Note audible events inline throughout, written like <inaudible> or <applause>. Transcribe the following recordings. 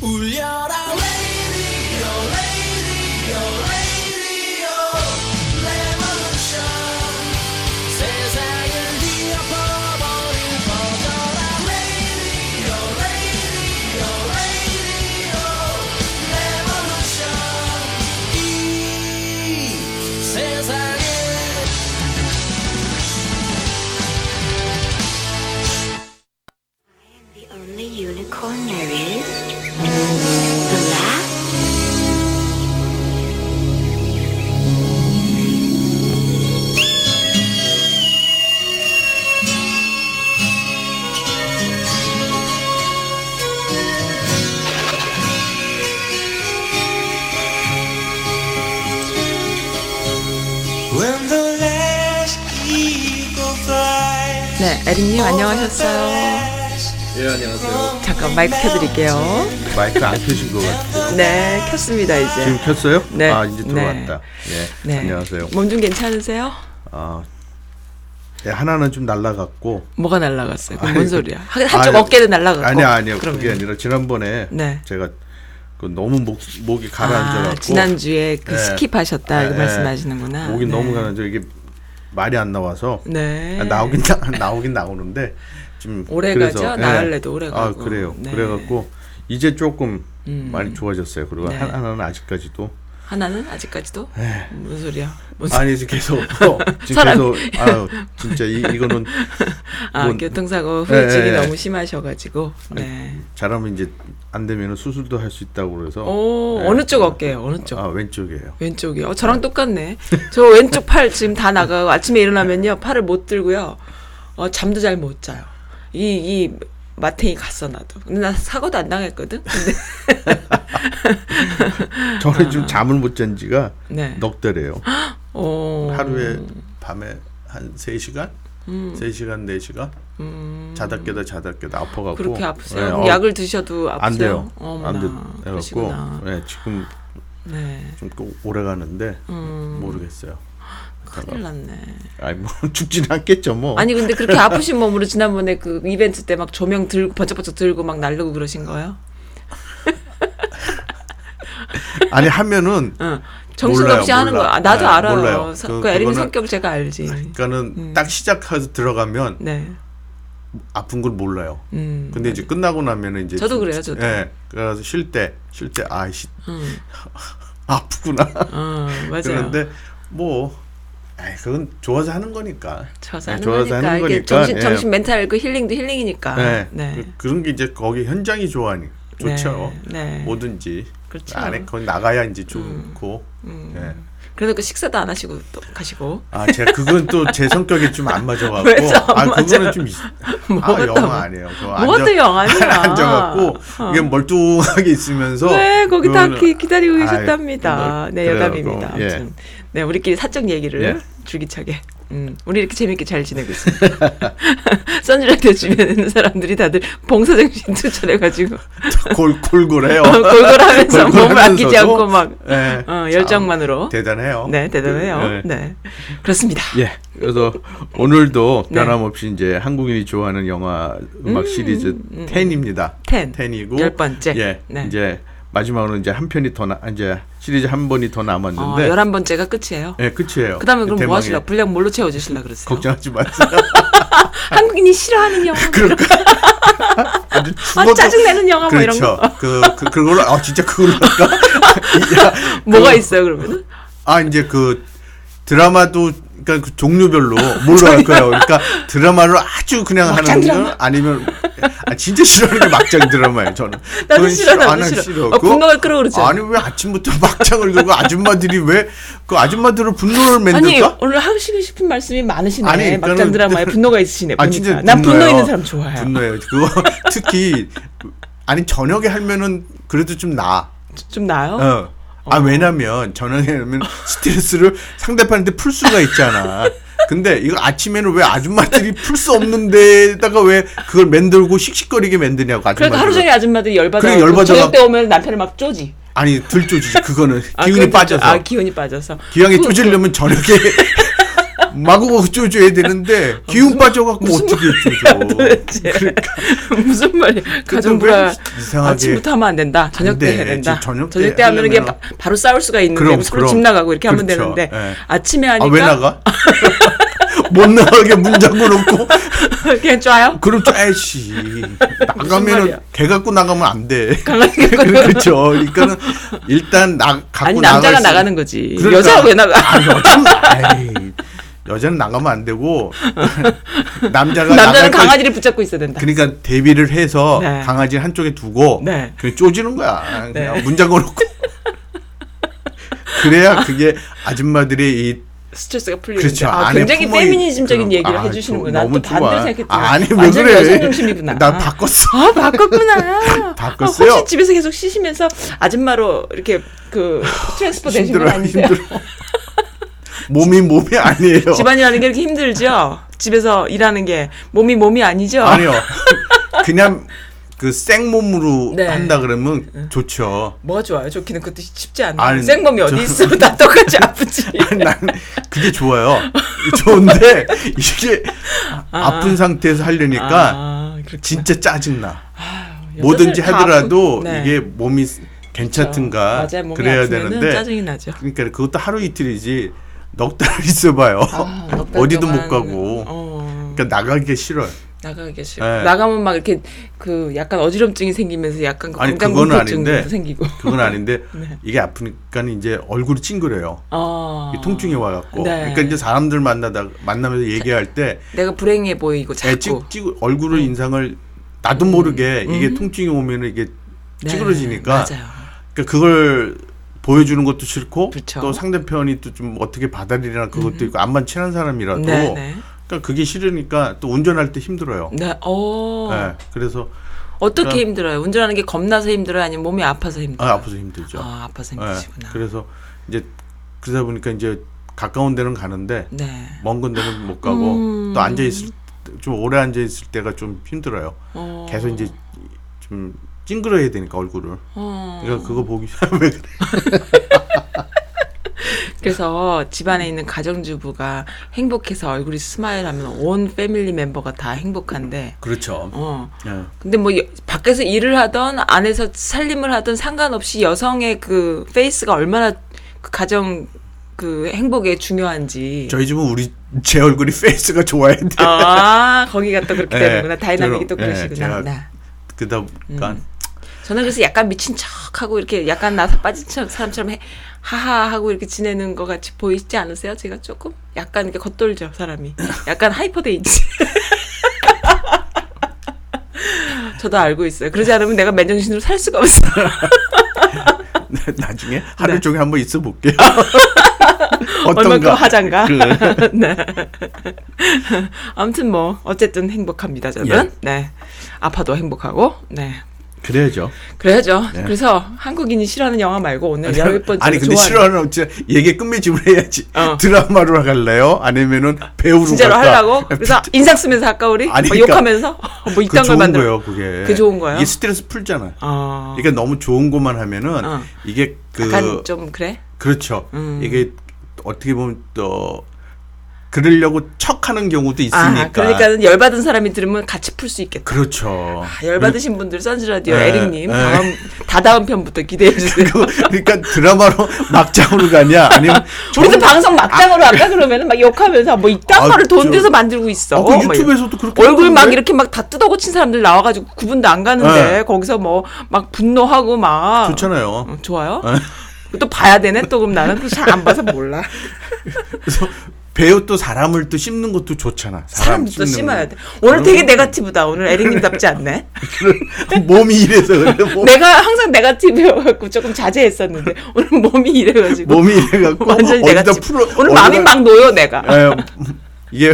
울려 안녕하세요. 잠깐 마이크 켜드릴게요. 마이크 안 켜신 것 같아요. 네, 켰습니다 이제. 지금 켰어요? 네. 아 이제 들어왔다. 예. 네. 안녕하세요. 몸 좀 괜찮으세요? 아 예, 하나는 좀 날라갔고. 뭐가 날라갔어요? 그럼 뭔 아니, 소리야? 한- 한쪽 아니, 어깨도 날라갔고. 아니 아니요. 그러면. 그게 아니라 지난번에 네. 제가 그 너무 목 목이 가라앉아갖고 아, 지난주에 그 네. skip하셨다 이거 네, 말씀하시는구나. 목이 네. 너무 가라앉아 이게 말이 안 나와서 네. 아, 나오긴 나, <laughs> 나오긴 나오는데 좀 오래 그래서, 가죠? 예. 나을래도 오래 아 가고. 그래요. 네. 그래갖고 이제 조금 음. 많이 좋아졌어요. 그리고 네. 하- 하나는 아직까지도 하나는 아직까지도 무슨 소리야? 무슨 네. 아니 이제 계속 <laughs> 어, 지금 계속 아유 진짜 이, 이거는 <laughs> 아 뭐- 교통사고 후유증이 네, 네. 너무 심하셔가지고. 네. 잘하면 이제 안 되면 수술도 할 수 있다고 그래서 오 네. 어느 쪽 어깨예요? 어느 쪽? 아 왼쪽이에요. 왼쪽이. 어, 저랑 똑같네. 저 왼쪽 팔 지금 다 나가고 아침에 일어나면요 팔을 못 들고요. 어, 잠도 잘 못 자요. 이 이 마탱이 갔어 나도. 근데 나 사고도 안 당했거든. 근데 <laughs> 저는 지금 잠을 못 잔 지가 아. 네. 넉 달이에요. 어, 하루에 밤에 한 3시간? 3시간, 4시간? 자다 깨다 자다 깨다 아파갖고 음. 그렇게 아프세요? 네, 어, 약을 드셔도 아프세요? 안 돼요. 어머나, 안 돼. 해갖고 그러시구나. 네, 지금 네. 좀꼭 오래 가는데 음, 모르겠어요. 큰일 났네. 아니 뭐 <laughs> 죽지는 않겠죠 뭐. 아니 근데 그렇게 <laughs> 아프신 몸으로 지난번에 그 이벤트 때 막 조명 들고 번쩍번쩍 들고 막 날르고 그러신 거예요? <laughs> 아니 하면은 응. 정신없이 몰라요, 하는 몰라. 거야. 아, 나도 네, 알아요. 몰라요. 서- 그- 그 에릭 그거는- 성격을 제가 알지. 그러니까는 딱 시작해서 들어가면 네. 아픈 걸 몰라요. 음. 근데 이제 끝나고 나면은 이제 저도 좀- 그래요, 저도. 예. 그래서 쉴 때 쉴 때 아이씨 음. 아프구나. 어, 맞아요. 그런데 뭐 아이 그건 좋아서 하는 거니까. 좋아서 네, 하는 좋아서 거니까. 하는 이게 거니까, 정신 예. 정신 멘탈 그 힐링도 힐링이니까. 네. 네. 그, 런 게 이제 거기 현장이 좋아하니 좋죠. 네. 네. 뭐든지 그렇죠. 안에 거기 나가야 이제 좋고. 예. 그래도 그 식사도 안 하시고 또 가시고. 아, 제가 그건 또 제 성격에 좀안 맞아갖고. <laughs> 왜죠? 안 아, 그거는 맞아요? 좀 있- 아, 또- 영어 아니에요. 그거 뭐가 또영 아니야. <laughs> 앉아갖고 이게 멀뚱하게 있으면서. 네, 거기 다 그거는- 기, 기다리고 아이, 계셨답니다. 뭐, 네, 그래갖고, 여담입니다. 예. 아무튼. 네, 우리끼리 사적 얘기를 예. 줄기차게. 음, 우리 이렇게 재밌게 잘 지내고 있습니다. 선즈라디오 주변에 있는 사람들이 다들 봉사정신 투철해가지고 <laughs> <laughs> 골, 골골해요. 골골하면서 몸을 아끼지 않고 막 예. 어, 참 열정만으로. 대단해요. 네, 대단해요. 예. 네, 그렇습니다. 예. 그래서 오늘도 <laughs> 네. 변함없이 이제 한국인이 좋아하는 영화 음악 시리즈 텐입니다. 텐. 텐이고 열 번째. 예. 네. 이제 마지막으로 이제 한 편이 더 나, 이제 시리즈 한 번이 더 어, 남았는데 열한 번째가 끝이에요. 예, 끝이에요. 그다음에 그럼 뭐 대망의- 하실라? 분량 뭘로 채워 주실라 그랬어요? 걱정하지 마세요. <laughs> 한국인이 싫어하는 영화. 아주 아 죽어도 짜증내는 영화 뭐 이런 그렇죠. 거. 그, 그 그걸로 아 진짜 그걸로 할까? <laughs> 야, 뭐가 그- 있어요 그러면은? 아 이제 그 드라마도 그러니까 그 종류별로 뭘로 할 거예요. 그러니까 드라마를 아주 그냥 하는. 거 아니면 아, 진짜 싫어하는 게 막장 드라마예요. 저는. 나도 싫어, 나도 아, 난 싫어. 어, 그- 분노가 끓어오르죠. 아니 왜 아침부터 <laughs> 막장을 들고 아줌마들이 왜 그 아줌마들을 분노를 아니 만들까? 오늘 하시고 싶은 말씀이 많으시네. 아니, 막장 그거는- 드라마에 분노가 있으시네. 아. 진짜 난 분노. 있는 사람 좋아해요. 분노예요. 그거 <laughs> 특히 아니 저녁에 하면은 그래도 좀 나. 좀 나요? 어. 아 왜냐면 저녁에 하면 스트레스를 상대편한테 풀 수가 있잖아. 근데 이거 아침에는 왜 아줌마들이 풀 수 없는 데다가 왜 그걸 만들고 씩씩거리게 만드냐고 아줌마들. 그러니까 하루 종일 아줌마들이 열받아. 그래, 열받아가- 저녁 때 오면 남편을 막 쪼지. 아니 들조지지 그거는 아, 기운이 빠져서. 아 기운이 빠져서. 기왕에 그- 쪼지려면 저녁에 <laughs> 마구마구 쪼줘야 되는데 <laughs> 기운 빠져갖고 어떻게 쪼줘? 도대체 <laughs> 무슨 말이야? 가정부가 왜 이상하게 아침부터 하면 안 된다. 저녁 안때 돼. 해야 된다. 지금 저녁 때 하면 이게 바, 바로 싸울 수가 있는데 그럼, 서로 그럼. 집 나가고 이렇게 하면 그렇죠. 되는데 예. 아침에 하니까 아 왜 나가? <laughs> 못 나가게 문 잠궈 놓고 그냥 쫙요. 그럼 쪼야지 나가면은 말이야? 개 갖고 나가면 안 돼. 강아지가 그렇죠. 그러니까는 일단 나 갖고 아니 남자가 나가는 거지. 그러니까. 여자가 왜 나가? 아, 여자는 에이, 여자는 나가면 안 되고 <laughs> 남자가 남자는 강아지를 붙잡고 있어야 된다. 그러니까 대비를 해서 네. 강아지 한쪽에 두고 네. 그냥 쪼지는 거야. 그냥 네. 문 잠궈놓고. 그래야 그게 아줌마들의 이 스트레스가 풀리는데. 그렇죠. 아, 굉장히 페미니즘적인 얘기를 아, 해주시는구나. 너무 또 반대로. 생각했지만 아니 왜 그래? 여성 중심이구나. 나 바꿨어. 아 바꿨구나. <laughs> 바꿨어요? 아, 혹시 집에서 계속 쉬시면서 아줌마로 이렇게 그 <sighs> 되신 건 힘들어 아니세요? <laughs> 몸이 몸이 아니에요. 집안일하는 게 이렇게 힘들죠. 집에서 일하는 게 몸이 몸이 아니죠. 아니요. <laughs> 그냥 그 생몸으로 네. 한다 그러면 좋죠. 뭐가 좋아요? 좋기는 그것도 쉽지 않아요. 아니, 생몸이 어디 저- 있어? 다 똑같이 <laughs> 아프지. 아니, 난 그게 좋아요. 좋은데 이게 아, 픈 상태에서 하려니까 아, 그렇구나. 진짜 짜증나. 여자들 뭐든지 다 하더라도 아픈- 네. 이게 몸이 괜찮든가 맞아요. 몸이 그래야 아프면은 되는데 짜증이 나죠. 그러니까 그것도 하루 이틀이지 <laughs> 넉 달 있어봐요. 아, 넉달 어디도 동안, 못 가고 어, 그러니까 나가기 싫어요. 나가기 싫어. 네. 나가면 막 이렇게 그 약간 어지럼증이 생기면서 약간 그 아니, 건강 그건 아닌데. 생기고. 그건 아닌데 <laughs> 네. 이게 아프니까 이제 얼굴이 찡그려요. 어. 이 통증이 와갖고 네. 그러니까 이제 사람들 만나다 만나면서 얘기할 때 내가 불행해 보이고 자꾸. 애 찍, 찍 얼굴을 인상을 나도 모르게 이게 통증이 오면은 이게 네, 찌그러지니까 맞아요. 그러니까 그걸 보여주는 것도 싫고 그쵸. 또 상대편이 또 좀 어떻게 받아들이나 그것도 있고 안만 친한 사람이라도 네, 네. 그러니까 그게 싫으니까 또 운전할 때 힘들어요. 네. 어. 네, 그래서 어떻게 그러니까- 힘들어요? 운전하는 게 겁나서 힘들어요? 아니면 몸이 아파서 힘들어요? 아, 아파서 힘들죠. 아, 아파서 네, 힘드시구나. 그래서 이제 그러다 보니까 이제 가까운 데는 가는데 네. 먼 데는 못 가고 음. 또 앉아 있을 좀 오래 앉아 있을 때가 좀 힘들어요. 어. 계속 이제 좀 찡그려야 되니까 얼굴을. 어. 그러니까 그거 보기 왜 그래? <laughs> 그래서 집안에 있는 가정주부가 행복해서 얼굴이 smile하면 온 family member가 다 행복한데 그렇죠. 어. 예. 근데 뭐 여- 밖에서 일을 하던 안에서 살림을 하던 상관없이 여성의 그 face가 얼마나 그 가정 그 행복에 중요한지. 저희 집은 우리 제 얼굴이 face가 좋아야 돼. 아 거기가 또 그렇게 예, 되는구나 dynamic이 또 저는, 예, 그러시구나. 제가 네. 그다 보니까 음. 저는 그래서 약간 미친 척하고 이렇게 약간 나사 빠진 척 사람처럼 해, 하하 하고 이렇게 지내는 것 같이 보이지 않으세요? 제가 조금 약간 이렇게 겉돌죠 사람이. 약간 hyper돼 있지. <laughs> 저도 알고 있어요. 그러지 않으면 내가 맨정신으로 살 수가 없어. <laughs> 나중에 하루 네. 종일 한번 있어 볼게요. <laughs> 얼만큼 하장가. 그, 네. 아무튼 뭐 어쨌든 행복합니다 저는. 예. 네. 아파도 행복하고. 네. 그래야죠. 그래야죠. 네. 그래서 한국인이 싫어하는 영화 말고 오늘 열 번째 아니 근데 싫어하는 진짜 얘기 끝맺음을 해야지. 어. 드라마로 갈래요? 아니면은 배우로 진짜로 갈까? 하려고? 그래서 인상 쓰면서 할까 우리? 아니, 뭐 그러니까 욕하면서 <laughs> 뭐그 이딴 걸 만들어. 거예요, 그게. 그게 좋은 거예요? 이게 스트레스 풀잖아. 어. 그러니까 너무 좋은 것만 하면은 어. 이게 그 약간 좀 그래? 그렇죠. 음. 이게 어떻게 보면 또 그러려고 척하는 경우도 있으니까. 아, 그러니까는 열 받은 사람이 들으면 같이 풀 수 있겠다. 그렇죠. 아, 열 받으신 분들 선즈라디오 네, 에릭님 네. 다음 다다음 편부터 기대해 <laughs> 주세요. 그- 그러니까 드라마로 <laughs> 막장으로 가냐 아니면 <laughs> 우리도 정- 방송 막장으로 할까 그러면은 막 욕하면서 뭐 이딴 아, 거를 돈 저- 들여서 만들고 있어. 아, 그막 유튜브에서도 그렇게 얼굴 막? 이렇게 막 다 뜯어 고친 사람들 나와가지고 구분도 안 가는데 네. 거기서 뭐 막 분노하고 막 좋잖아요. 어, 좋아요? 네. 또 봐야 되네 또 그럼 나는 그잘안 봐서 몰라. 그래서 배우 또 사람을 또 씹는 것도 좋잖아. 사람 사람도 거. 돼. 오늘 되게 거- 네가티브다. 오늘 에릭님답지 않네. 몸이 이래서 그래. <laughs> 몸, 내가 항상 네가티브여갖고 조금 자제했었는데 오늘 몸이 이래가지고 몸이 이래갖고 완전히 어디다 네가티브. 풀어 오늘 마음이 어디다- 막 놓여 내가. 에, 이게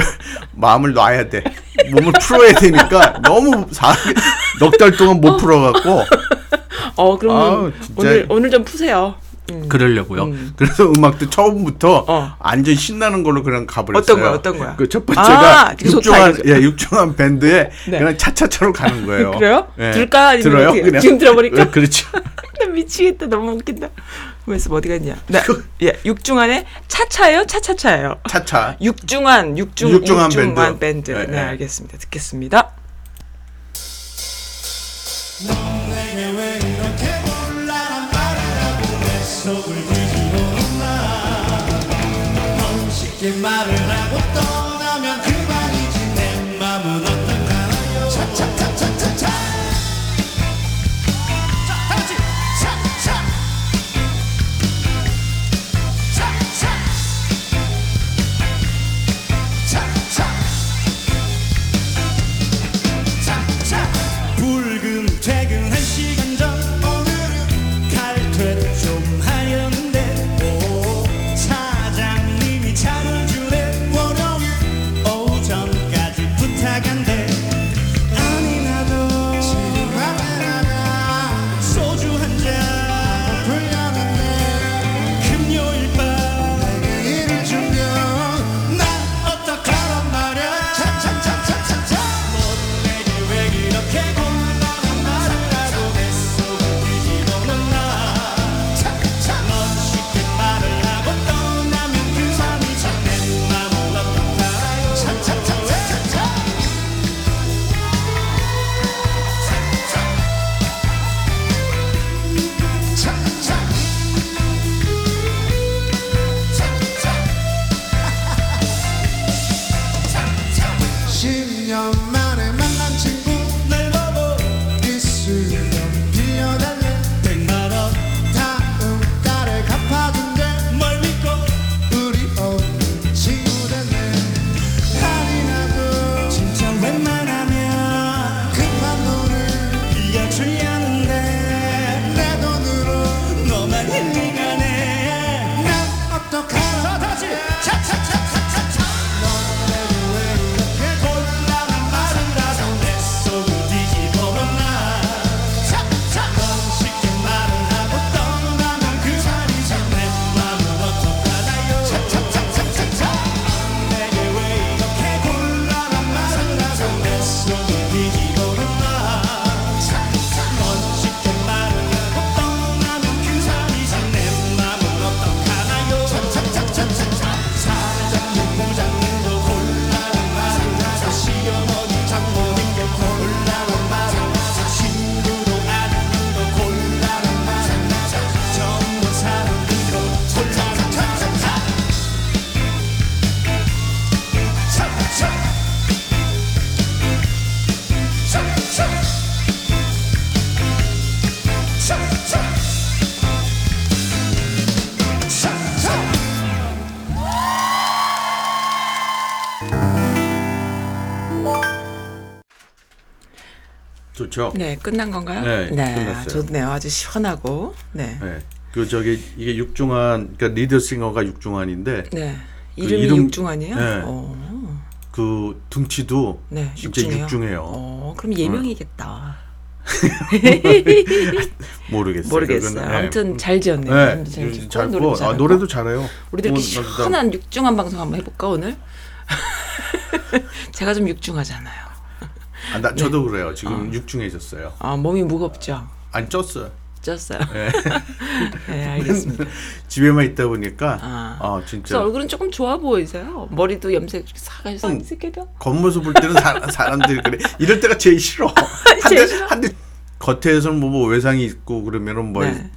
마음을 놔야 돼. 몸을 풀어야 되니까 너무 넉 달 동안 못 풀어갖고 어 그러면 아우, 진짜. 오늘 오늘 좀 푸세요. 음. 그러려고요. 그래서 음악도 처음부터 어. 완전 신나는 걸로 그냥 가버렸어요. 어떤 거야, 어떤 거야? 그 첫 번째가 아, 되게 좋다, 육중한 이거. 예 육중한 밴드에 <laughs> 네. 그냥 차차차로 가는 거예요. <laughs> 그래요? 예. 들을까? 아니면 들어요? 어떻게? 그냥. 지금 들어버릴까? 예, 그렇죠. <laughs> 나 미치겠다. 너무 웃긴다. 말씀 어디 갔냐? 네, 예, 육중한의 차차예요, 차차차예요. 차차. 육중한, 육중, 육중한 육중한 밴드. 밴드. 네, 네, 네. 알겠습니다. 듣겠습니다. 넌 쉽게 말을 하고 떠 좋죠. 네, 끝난 건가요? 네, 끝났어요. 좋네요. 아주 시원하고. 네. 네. 그 저기 이게 육중한 그러니까 리드 싱어가 육중한인데 네. 이름이 이름- 육중한이요? 네. 어, 그 등치도 네, 진짜 육중해요. 육중해요. 어, 그럼 예명이겠다. <laughs> 모르겠어요. 모르겠어요. 그거는, 네. 아무튼 잘 지었네요. 네, 아무튼 잘 지었고, 잘 노래도 고 아, 잘하고. 노래도 잘해요. 우리도 이렇게 뭐, 나- 나- 시원한 육중한 방송 한번 해볼까 오늘? <laughs> 제가 좀 육중하잖아요. 아, 나 저도 그래요. 어. 지금 육중해졌어요. 아 몸이 무겁죠. 안 쪘어요. 쪘어요. 네. <laughs> 네, 알겠습니다. <laughs> 집에만 있다 보니까 아. 아, 그래서 진짜 얼굴은 조금 좋아 보이세요. 머리도 염색 사가지고 음. 염색해도. 겉모습 볼 때는 사, <laughs> 사람들이 그래. 이럴 때가 제일 싫어. 제일 싫어? 한대 겉에서는 뭐, 뭐 외상이 있고 그러면은 뭐 네.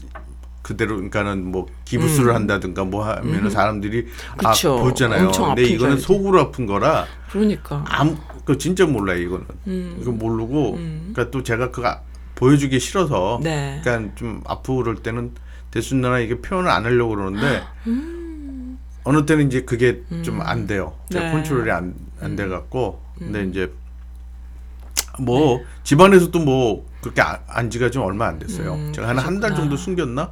그대로 그러니까는 뭐 기부스를 한다든가 뭐 하면은 사람들이 음. 그쵸. 아 보잖아요. 엄청 근데 이거는. 속으로 아픈 거라 그러니까. 아무 그 진짜 몰라요 이거는. 음. 이거 모르고 그러니까 또 제가 그거 보여주기 싫어서 네. 그러니까 좀 아프고 그럴 때는 대순 누나 이게 표현을 안 하려고 그러는데 어느 때는 이제 그게 좀 안 돼요. 제가 음. 네. 컨트롤이 안 안 돼 갖고 근데 이제 뭐 집안에서도 뭐 그렇게 아- 안 지가 좀 얼마 안 됐어요. 음, 제가 한 한 달. 정도 숨겼나?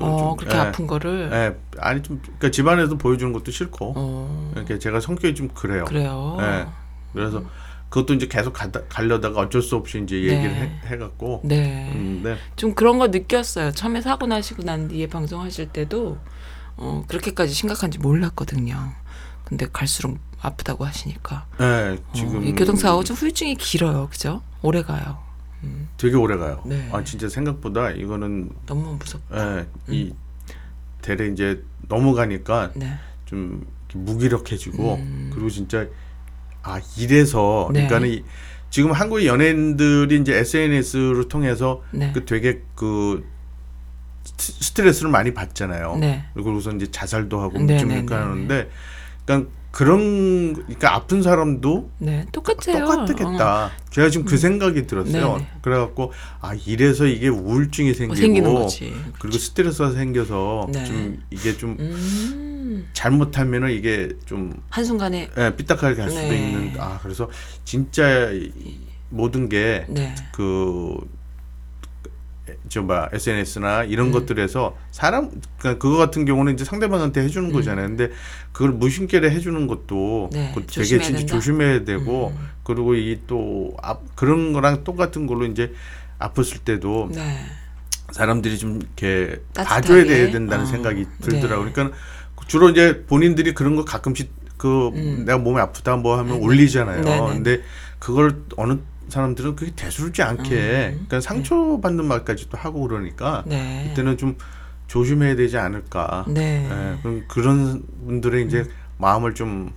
어 좀, 그렇게 예. 아픈 거를. 예, 아니 좀 그러니까 집안에서 보여주는 것도 싫고 어 이렇게 제가 성격이 좀 그래요. 그래요. 예. 그래서 그것도 이제 계속 가다, 가려다가 어쩔 수 없이 이제 얘기를 네. 해, 해갖고 네. 음, 네. 좀 그런 거 느꼈어요. 처음에 사고 나시고 난 뒤에 방송하실 때도 어, 그렇게까지 심각한지 몰랐거든요. 근데 갈수록 아프다고 하시니까 네, 지금 이 교통사고 좀 후유증이 길어요, 그죠? 오래 가요. 되게 오래 가요. 네. 아 진짜 생각보다 이거는 너무 무섭다. 예, 이 대래 이제 넘어가니까 네. 좀 무기력해지고 그리고 진짜 아 이래서 음. 네. 그러니까는 이, 지금 한국의 연예인들이 이제 SNS를 통해서 네. 그 되게 그 스- 스트레스를 많이 받잖아요. 네. 그리고서 이제 자살도 하고 네, 좀 네, 이렇게 네, 하는데 그러니까 그런 그러니까 아픈 사람도 네. 똑같아요. 똑같겠다. 제가 지금 그 생각이 들었어요. 어. 네네. 그래갖고 아 이래서 이게 우울증이 어, 생기고 거지. 그리고 스트레스가 생겨서 네. 좀 이게 좀 음. 잘못하면은 이게 좀 한순간에 예, 삐딱하게 갈 수도 네. 있는 아 그래서 진짜 이- 모든 게 네. 그, 저뭐 SNS나 이런 음. 것들에서 사람 그러니까 그거 같은 경우는 이제 상대방한테 해주는 거잖아요. 근데 그걸 무심결에 해주는 것도 네, 되게 조심해야 진짜 된다. 음. 조심해야 되고 그리고 이 또 그런 거랑 똑같은 걸로 이제 아팠을 때도 네. 사람들이 좀 이렇게 따뜻하게. 봐줘야 돼야 된다는 어, 생각이 들더라고. 네. 그러니까 주로 이제 본인들이 그런 거 가끔씩 그 음. 내가 몸이 아프다 뭐 하면 올리잖아요. 네, 네. 근데 그걸 어느 사람들은 그게 대수롭지 않게 그러니까 상처 받는 말까지도 하고 그러니까 음. 네. 그때는 좀 조심해야 되지 않을까. 네. 예, 그럼 그런 분들의 이제 마음을 좀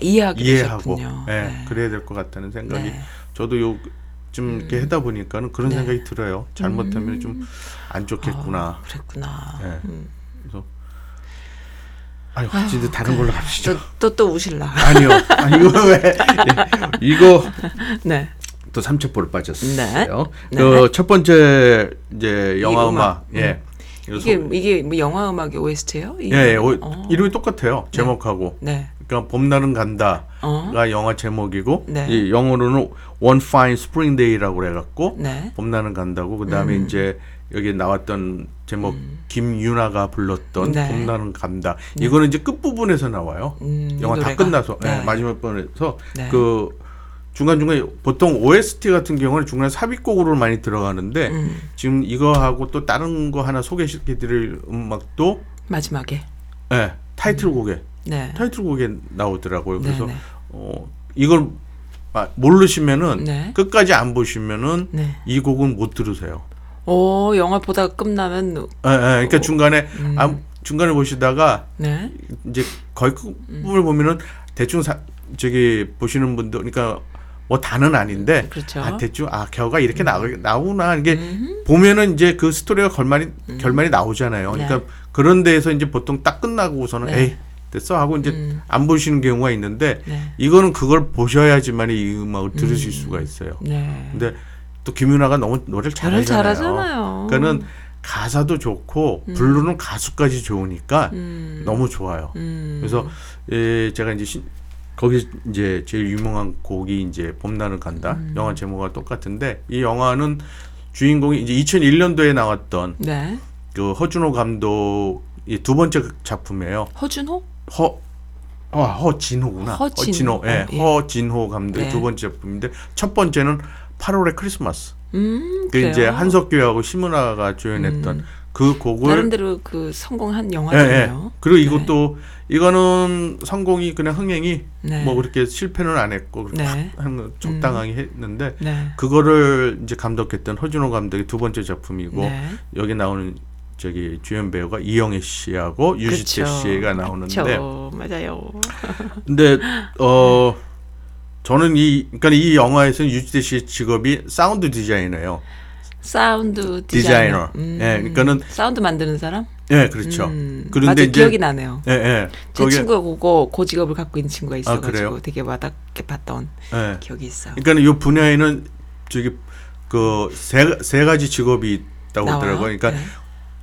이해하게 이해하고 되셨군요. 예, 네. 그래야 될 것 같다는 생각이 네. 저도 요 좀 이렇게 하다 보니까는 그런 네. 생각이 들어요. 잘못하면 좀 안 좋겠구나. 아, 그랬구나. 예. 음. 그래서 아유, 진짜 다른 걸로 갑시다. 또또 또 우실라. 아니요. 아, 이거 왜? 예, <laughs> 이거 네. 또 삼첩보를 빠졌어요. 네. 그첫 번째 이제 영화 이 음악. 예. 그래서- 이게 이게 뭐 영화 음악의 OST예요? 예, 예 오- 어. 이름이 똑같아요. 제목하고. 네. 그러니까 봄날은 간다가 어. 영화 제목이고 네. 이 영어로는 One Fine Spring Day라고 해갖고 네. 봄날은 간다고 그 다음에 이제 여기 나왔던 제목 김유나가 불렀던 음. 네. 봄날은 간다. 이거는 이제 끝 부분에서 나와요. 음, 이 영화 다? 끝나서 예, 네. 마지막 네. 그 중간 중간에 보통 OST 같은 경우는 중간에 삽입곡으로 많이 들어가는데 음, 지금 이거하고 또 다른 거 하나 소개시켜 드릴 음악도 마지막에. 예, 타이틀곡에 네. 타이틀곡에 나오더라고요. 그래서 네, 네. 어 이걸 아, 모르시면은 네. 끝까지 안 보시면은 네. 이 곡은 못 들으세요. 오, 영화 보다가 끝나면 예, 예, 그러니까 중간에 음. 아, 중간에 보시다가 네. 이제 거의 그 부분을 보면은 대충 사, 저기 보시는 분들 그러니까 뭐 다는 아닌데 그렇죠. 아 대충 아 겨가 이렇게 나오, 나오나 이게 보면은 이제 그 스토리가 결말이 결말이 나오잖아요. 그러니까 네. 그런 데에서 이제 보통 딱 끝나고서는 네. 에이 됐어 하고 이제 음. 안 보시는 경우가 있는데 네. 이거는 그걸 보셔야지만 이 음악을 들으실 수가 있어요. 네. 근데 또 김윤아가 너무 노래를 잘하잖아요. 잘하잖아요. 그러니까는 가사도 좋고 부르는 가수까지 좋으니까 음. 너무 좋아요. 음. 그래서 예, 제가 이제 신- 거기 이제 제일 유명한 곡이 이제 봄날은 간다. 음. 영화 제목과 똑같은데 이 영화는 주인공이 이제 2001년도에 나왔던 네. 그 허준호 감독의 두 번째 작품이에요. 허준호? 허 어, 허진호구나. 허진호. 예, 예. 허진호 감독의 네. 두 번째 작품인데 첫 번째는 8월의 크리스마스. 음, 그. 이제 한석규하고 심은하가 주연했던 음. 그 곡을 나름대로 그 성공한 예, 예. 영화잖아요. 그리고 이것도 이거는 성공이 그냥 흥행이 네. 뭐 그렇게 실패는 안 했고 그렇게 네. 확 하는 거 적당하게 했는데 네. 그거를 이제 감독했던 허준호 감독의 두 번째 작품이고 네. 여기 나오는 저기 주연 배우가 이영애 씨하고 유지태. 씨가 나오는데 그쵸. 맞아요. <laughs> 근데 어 저는 이 그러니까 이 영화에서는 유지태 씨의 직업이 사운드 디자이너예요. 사운드 디자이너. 디자이너. 음. 예, 그러니까는 사운드 만드는 사람? 예, 그렇죠. 음. 그런데 맞아, 이제 기억이 나네요. 예, 예. 제 거기에- 친구가 그거 그 직업을 갖고 있는 친구가 그래요? 있어가지고 되게 와닿게 봤던 예. 기억이 있어요. 그러니까 이 분야에는 저기 그 세 세 가지 직업이 있다고 나와요? 하더라고요. 그러니까 네.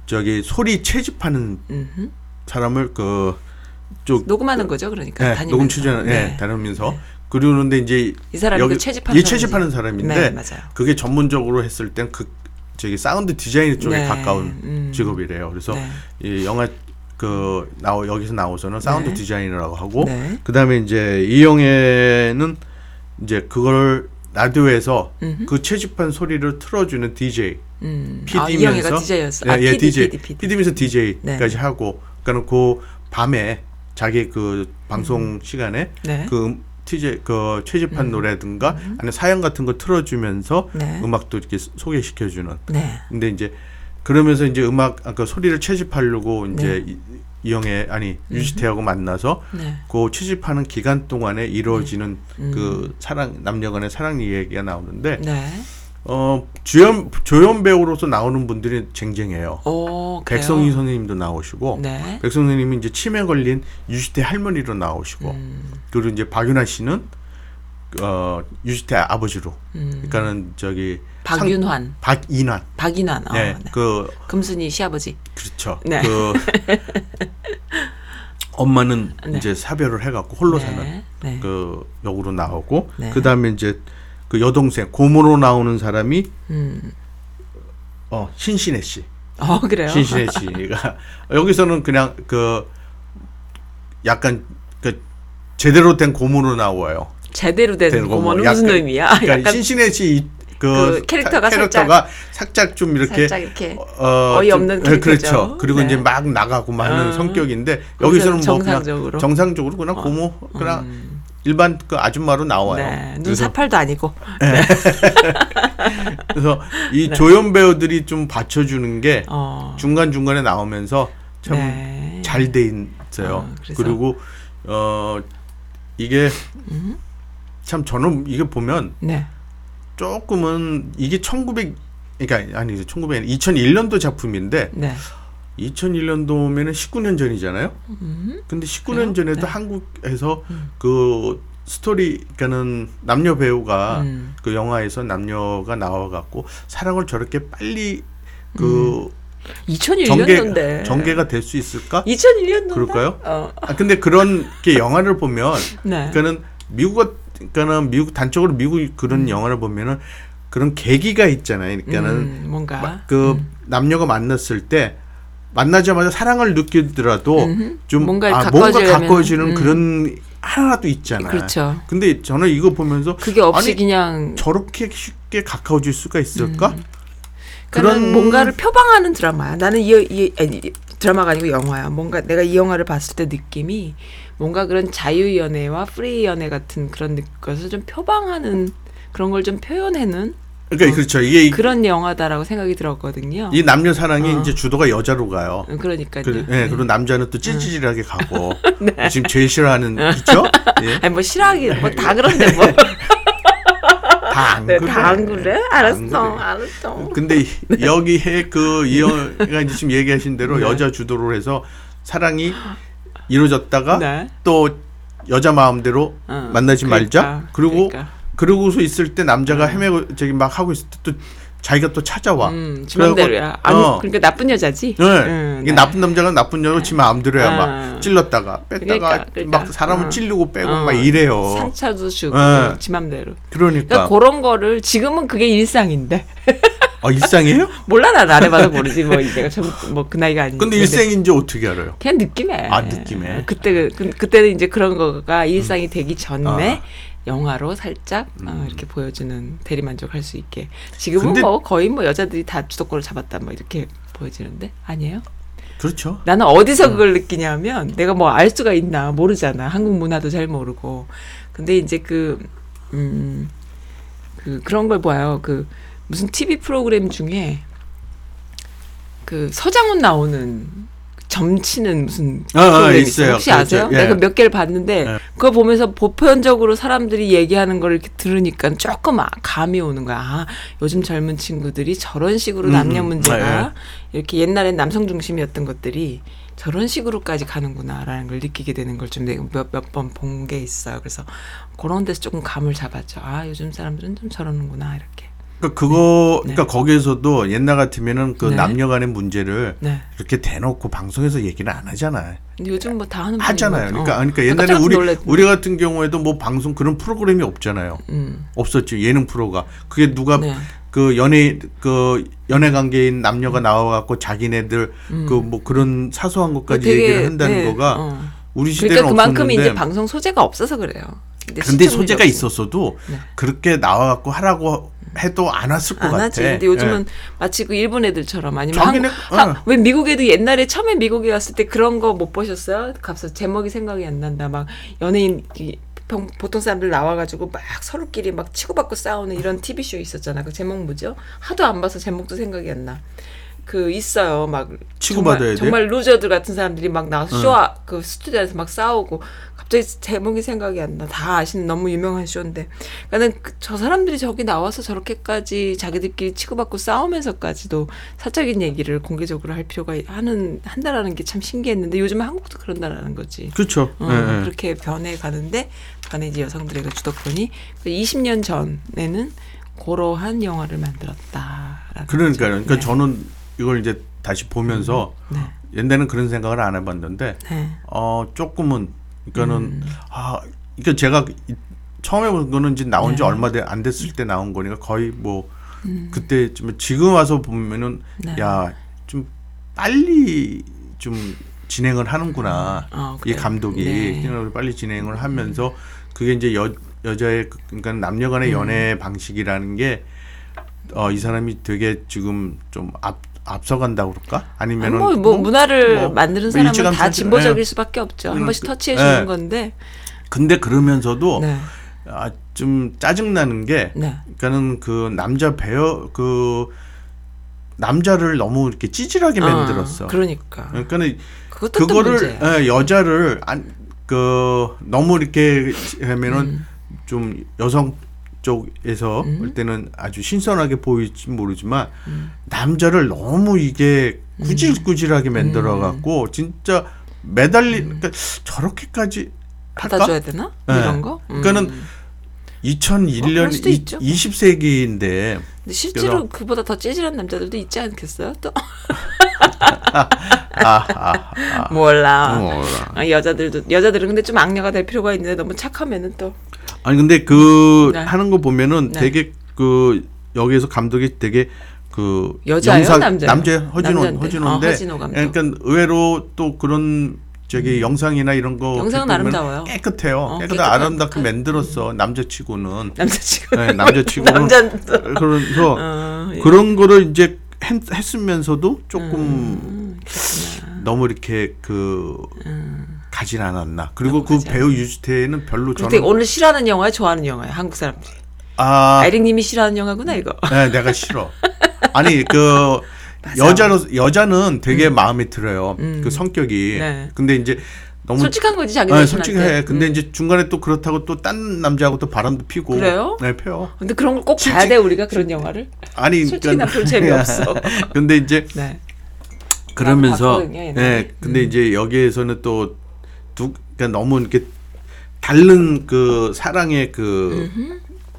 저기 소리 채집하는 음흠. 사람을 그쪽 녹음하는 거죠, 그러니까 예, 다니면서. 녹음 추전 예, 네. 다니면서 그러는데 이제 이 사람이 그 채집하는 이 사람이지. 채집하는 사람인데 네, 맞아요. 그게 전문적으로 했을 땐 그 저기 사운드 디자인 쪽에 네, 가까운 음. 직업이래요. 그래서 네. 이 영화 그 나오 여기서 나오서는 사운드 네. 디자이너라고 하고 네. 그다음에 이제 이영애는 이제 그걸 라디오에서 음흠. 그 채집한 소리를 틀어주는 DJ 음. 아, PD면서 이영애가 DJ였어. 아, 예, 예, PD, PD, PD. PD면서 DJ까지 네. 하고 그러니까 그 밤에 자기 그 방송 시간에 네. 그 TJ 그 채집한 노래든가 아니면 사연 같은 거 틀어주면서 네. 음악도 이렇게 소개시켜주는 네. 근데 이제 그러면서 이제 음악 아까 소리를 채집하려고 이제 네. 이- 이영애 아니 유지태하고 만나서 네. 그 채집하는 기간 동안에 이루어지는 음. 그 사랑 남녀간의 사랑 이야기가 나오는데 네. 어 주연 조연 배우로서 나오는 분들이 쟁쟁해요. 오? 백성희 선생님도 나오시고 네. 백성희 선생님이 이제 치매 걸린 유지태 할머니로 나오시고 음. 그리고 이제 박윤아 씨는 어 유지태 아버지로 음. 그러니까는 저기 박윤환, 상- 박인환 박인환. 어, 네, 네. 그 금순이 시아버지. 그렇죠. 네. 그 <laughs> 엄마는 네. 이제 사별을 해갖고 홀로 네. 사는 네. 그 역으로 나오고 네. 그 다음에 이제 그 여동생 고모로 나오는 사람이 음. 어 신신혜 씨, 어, 그래요? 신신혜 씨가 <laughs> 여기서는 그냥 그 약간 그 제대로 된 고모로 나와요. 제대로 된 된 고모. 고모는 약간- 무슨 의미야? 그러니까 약간 신신혜 씨그 그 캐릭터가 캐릭터가 살짝, 좀 이렇게 살짝 이렇게 어, 어이없는 좀- 네, 캐릭터죠. 그렇죠. 그리고 네. 이제 막 나가고 하는 음. 성격인데 거기서는 여기서는 뭐 정상적으로. 그냥 정상적으로 그냥 고모 그냥 음. 일반 그 아줌마로 나와요. 네. 눈 사팔도 아니고. <laughs> 그래서 이 조연 배우들이 좀 받쳐주는 게 네. 어. 중간 중간에 나오면서 참 네. 잘돼 있어요. 어, 그리고 어 이게 참 저는 이게 보면 네. 조금은 이게 1900 그러니까 아니 1900 2001년도 작품인데 네. 2001년도면은 19년 전이잖아요. 근데 19년 그래요? 전에도 네. 한국에서 그 스토리 그러니까는 남녀 배우가 음. 그 영화에서 남녀가 나와 갖고 사랑을 저렇게 빨리 그 2001년도인데. 전개 전개 가 될 수 있을까? 2001년도인데. 그럴까요? 어. 아 근데 그런 게 영화를 보면 <laughs> 네. 그러니까는 미국 그러니까는 미국 단적으로 미국 그런 영화를 보면은 그런 계기가 있잖아요. 그러니까는 음, 뭔가 마- 그 남녀가 만났을 때 만나자마자 사랑을 느끼더라도 음흠. 좀 아, 뭔가 가까워지려면, 가까워지는 음. 그런 하나라도 있잖아요. 그렇죠. 근데 저는 이거 보면서 그게 없이 아니, 그냥 저렇게 쉽게 가까워질 수가 있을까? 그런 그런- 뭔가를 표방하는 드라마야. 나는 이, 이 아니, 드라마가 아니고 영화야. 뭔가 내가 이 영화를 봤을 때 느낌이 뭔가 그런 자유 연애와 free 연애 같은 그런 느- 것을 좀 표방하는 그런 걸 좀 표현해는 그러니까 그렇죠. 이게 이- 그런 영화다라고 생각이 들었거든요. 이 남녀 사랑이 어. 이제 주도가 여자로 가요. 그러니까요. 그, 예, 그리고 남자는 또 찌질하게 가고 <laughs> 지금 제일 싫어하는 네. 있죠? 예, 아니 뭐 싫어하기 뭐 다 그런데 뭐. <laughs> 다안 네, 그래. 다 안 그래? 안 알았어. 그래. 알았어. 근데 이- 여기에 그 이영가 지금 얘기하신 대로 네. 여자 주도로 해서 사랑이 이루어졌다가 네. 또 여자 마음대로 어, 만나지 말자. 그러니까, 그리고 그러니까. 그러고서 있을 때 남자가 헤매고 저기 막 하고 있을 때 또 자기가 또 찾아와. 음, 지 그래갖고, 맘대로야. 안, 어. 그러니까 나쁜 여자지. 네. 음, 이게 네. 나쁜 남자가 나쁜 여자로 지 마음대로야 아. 막 찔렀다가 뺐다가 그러니까, 그러니까. 막 사람을 어. 찔르고 빼고 어. 막 이래요. 상처도 주고 네. 지 맘대로. 그러니까 그러니까 그런 거를 지금은 그게 일상인데 아 일상이에요? <laughs> 몰라 난안 해봐서 모르지 뭐 내가 좀뭐그 나이가 아니니까. 근데 일생인지 어떻게 알아요? 그냥 느낌에. 아, 느낌에. 그때 그- 그, 그때는 이제 그런 거가 일상이 음. 되기 전에 아. 영화로 살짝 어, 이렇게 보여주는 대리만족할 수 있게. 지금은 근데- 뭐 거의 뭐 여자들이 다 주도권을 잡았다 뭐 이렇게 보여지는데 아니에요? 그렇죠. 나는 어디서 그걸 느끼냐면 내가 뭐 알 수가 있나 모르잖아. 한국 문화도 잘 모르고. 근데 이제 그, 음, 그, 그런 걸 봐요. 그, 무슨 TV 프로그램 중에 그 서장훈 나오는 점치는 무슨 아, 아, 있어요. 혹시 그렇죠. 아세요? 예. 내가 몇 개를 봤는데 예. 그거 보면서 보편적으로 사람들이 얘기하는 걸 이렇게 들으니까 조금 아- 감이 오는 거야. 아, 요즘 젊은 친구들이 저런 식으로 음, 남녀 음. 문제가 예, 이렇게 옛날엔 남성 중심이었던 것들이 저런 식으로까지 가는구나라는 걸 느끼게 되는 걸좀 내가 몇번 본 게 있어요. 그래서 그런 데서 조금 감을 잡았죠. 아, 요즘 사람들은 좀 저러는구나 이렇게. 그러니까 그거 네. 그러니까 거기에서도 옛날 같으면은 그 네. 남녀간의 문제를 네. 이렇게 대놓고 방송에서 얘기를 안 하잖아요. 근데 요즘 뭐 다 하는 하잖아요. 그러니까, 어. 그러니까 나 옛날에 우리 놀랐네. 우리 같은 경우에도 뭐 방송 그런 프로그램이 없잖아요. 음. 없었죠. 예능 프로가. 그게 누가 네. 그 연예 그 연애 관계인 남녀가 나와 갖고 자기네들 그뭐 그런 사소한 것까지 음. 되게, 얘기를 한다는 네, 거가 어. 우리 시대는 그러니까 그만큼 없었는데 이제 방송 소재가 없어서 그래요. 근데 시청률이 소재가. 있었어도 네. 그렇게 나와 갖고 하라고 해도 안 왔을 것 안 같아. 하지. 근데 요즘은 예. 마치 그 일본 애들처럼 아니면 자기네- 한국, 한- 어. 왜 미국 애도 옛날에 처음에 미국에 왔을 때 그런 거 못 보셨어요? 갑자기 제목이 생각이 안 난다. 막 연예인 보통 사람들 나와가지고 막 서로끼리 막 치고받고 싸우는 이런 TV 쇼 있었잖아. 그 제목 뭐죠? 하도 안 봐서 제목도 생각이 안 나. 그 있어요. 막 치고받아야 돼? 정말, 정말 루저들 같은 사람들이 막 나와서 쇼, 아- 그 스튜디오에서 막 싸우고 갑자기 제목이 생각이 안 나. 다 아시는 너무 유명한 쇼인데. 그러니까는 그- 저 사람들이 저기 나와서 저렇게까지 자기들끼리 치고받고 싸우면서까지도 사적인 얘기를 공개적으로 할 필요가 하는 한다라는 게 참 신기했는데 요즘 한국도 그런다라는 거지. 그렇죠. 어, 예, 예. 그렇게 변해 가는데 반에 이제 여성들의 그 주도권이 20년 전에는 그러한 영화를 만들었다. 그러니까요. 그러니까 네. 저는 이걸 이제 다시 보면서 네. 옛날에는 그런 생각을 안 해봤는데 네. 어 조금은 그러니까는 음. 아 이게 제가 이- 처음에 본 거는 이제 나온 지 네. 얼마 돼- 안 됐을 때 나온 거니까 거의 뭐 그때쯤에 지금 와서 보면은 음. 네. 야좀 빨리 좀 진행을 하는구나 어, 이. 감독이 네. 생각을 빨리 진행을 하면서 그게 이제 여 여자의 그- 그러니까 남녀간의 음. 연애 방식이라는 게 어 이 사람이 되게 지금 좀 앞 앞서간다고 그럴까? 아니, 아니면은 뭐, 뭐 문화를 뭐 만드는 뭐 사람은 일찌감치 다 진보적일 예. 수밖에 없죠. 한 그러니까- 번씩 터치해 주는 예. 건데. 근데 그러면서도 네. 아, 좀 짜증 나는 게 네. 그러니까는 그 남자 배우 그 남자를 너무 이렇게 찌질하게 만들었어. 어, 그러니까. 그러니까는 그것도 또 그거를. 예, 여자를 안 그 너무 이렇게 하면은 음. 좀 여성 쪽에서 볼 때는 아주 신선하게 보일지 모르지만 음. 남자를 너무 이게 구질구질하게 만들어 갖고 진짜 매달리 그러니까 저렇게까지 할까? 음. 받아줘야 되나? 네. 이런 거? 음. 그러니까는 뭐 2001년 그럴 수도 있죠. 20세기인데 근데 실제로 그보다 더 찌질한 남자들도 있지 않겠어요? 또 <laughs> 아, 아, 아. 몰라. 몰라. 아, 여자들도 여자들은 근데 좀 악녀가 될 필요가 있는데 너무 착하면은 또 아니 근데 그 네. 하는 거 보면은 네. 되게 그 여기에서 감독이 되게 그 여자예요, 남자예요? 남자 허진호 남자인데. 허진호인데 어, 허진호 감독. 그러니까 의외로 또 그런 저기 영상이나 이런 거 영상은 보면 아름다워요. 깨끗해요. 어, 깨끗 깨끗한- 아름답게 만들었어 남자치고는. <laughs> 남자치고 네, 남자치고는 남자도 <laughs> 그래서 어, 예. 그런 거를 이제 했, 했으면서도 조금 음. 너무 이렇게 그 가진 않았나. 그리고 그 음. 배우 유지태는 별로 근데 저는 오늘 싫어하는 영화야 좋아하는 영화야 한국 사람들이 아 아이링님이 싫어하는 영화구나 이거 네, 내가 싫어. 아니 그. 여자로 여자는 되게 마음에 들어요. 그 성격이. 네. 근데 이제 너무 솔직한 거지 자기 네, 자신한테 솔직해. 근데 음. 이제 중간에 또 그렇다고 또 딴 남자하고 또 바람도 피고. 그래요? 네, 펴요. 근데 그런 걸 꼭 봐야 돼 우리가 그런 영화를 아니, 솔직히 나 별로 재미없어. <laughs> 근데 이제 네 그러면서 봤거든요, 옛날에. 네, 근데 이제 여기에서는 또 두, 그러니까 너무 이렇게 다른 그 사랑의 그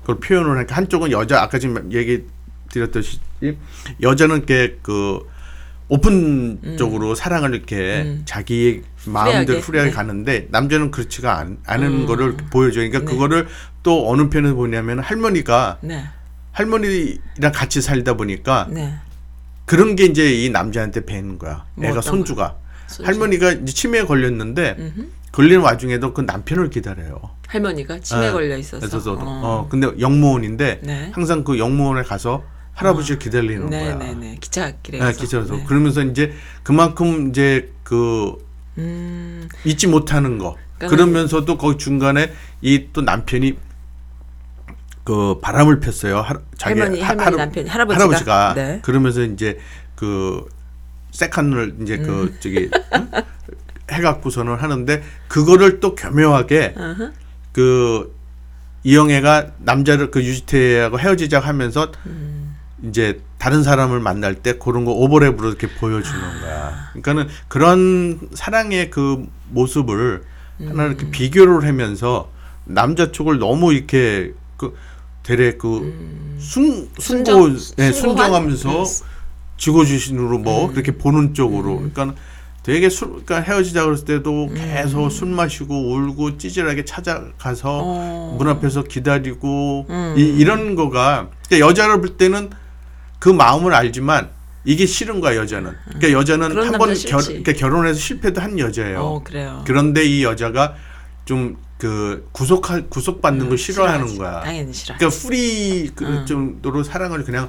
그걸 표현을 하니까 한쪽은 여자 아까 지금 얘기 드렸듯이 여자는 이렇게 그 오픈적으로 사랑을 이렇게 자기의 마음대로 음. 후리하게, 후리하게 네. 가는데 남자는 그렇지가 않, 않은 음. 거를 보여줘요. 그러니까 네. 그거를 또 어느 편에서 보냐면 할머니가 네, 할머니랑 같이 살다 보니까 네. 그런 게 이제 이 남자한테 배는 거야. 뭐 애가 손주가. 할머니가 이제 치매에 걸렸는데 걸리는 와중에도 그 남편을 기다려요. 할머니가 치매 네. 걸려 있어서 그래서 어. 어. 근데 영무원인데 네. 항상 그 영무원에 가서 할아버지를 기다리는 네, 거야. 네, 네. 기차길에 네. 기차에서 네. 그러면서 이제 그만큼 이제 그 음, 잊지 못하는 거. 그러니까는- 그러면서도 거기 중간에 이 또 남편이 그 바람을 폈어요. 할, 자기 할머니, 하- 할머니 할아- 남편이, 할아버지가? 할아버지가 네. 그러면서 이제 그 세컨을 이제 음. 그 저기 응? 해갖고서는 하는데 그거를 또 교묘하게 어허. 그 이영애가 남자를 그 유지태하고 헤어지자고 하면서 음. 이제 다른 사람을 만날 때 그런 거 오버랩으로 이렇게 보여주는 거야. 그러니까는 그런 사랑의 그 모습을 하나 이렇게 음. 비교를 하면서 남자 쪽을 너무 이렇게 그 되레 그 순, 순고 음. 순정- 네? 순정하면서 음. 지고주신으로 뭐 음. 그렇게 보는 쪽으로 그러니까 되게 술 그러니까 헤어지자 그랬을 때도 음. 계속 술 마시고 울고 찌질하게 찾아가서 어. 문 앞에서 기다리고 음. 이, 이런 거가 그러니까 여자를 볼 때는 그 마음을 알지만 이게 싫은 거야 여자는 그러니까 여자는 한 번. 그러니까 결혼해서 실패도 한 여자예요 어. 그런데 이 여자가 좀 그 구속할 구속받는 걸 싫어하는 음, 싫어하지. 거야 당연히 싫어. 그러니까 free 그 음. 정도로 사랑을 그냥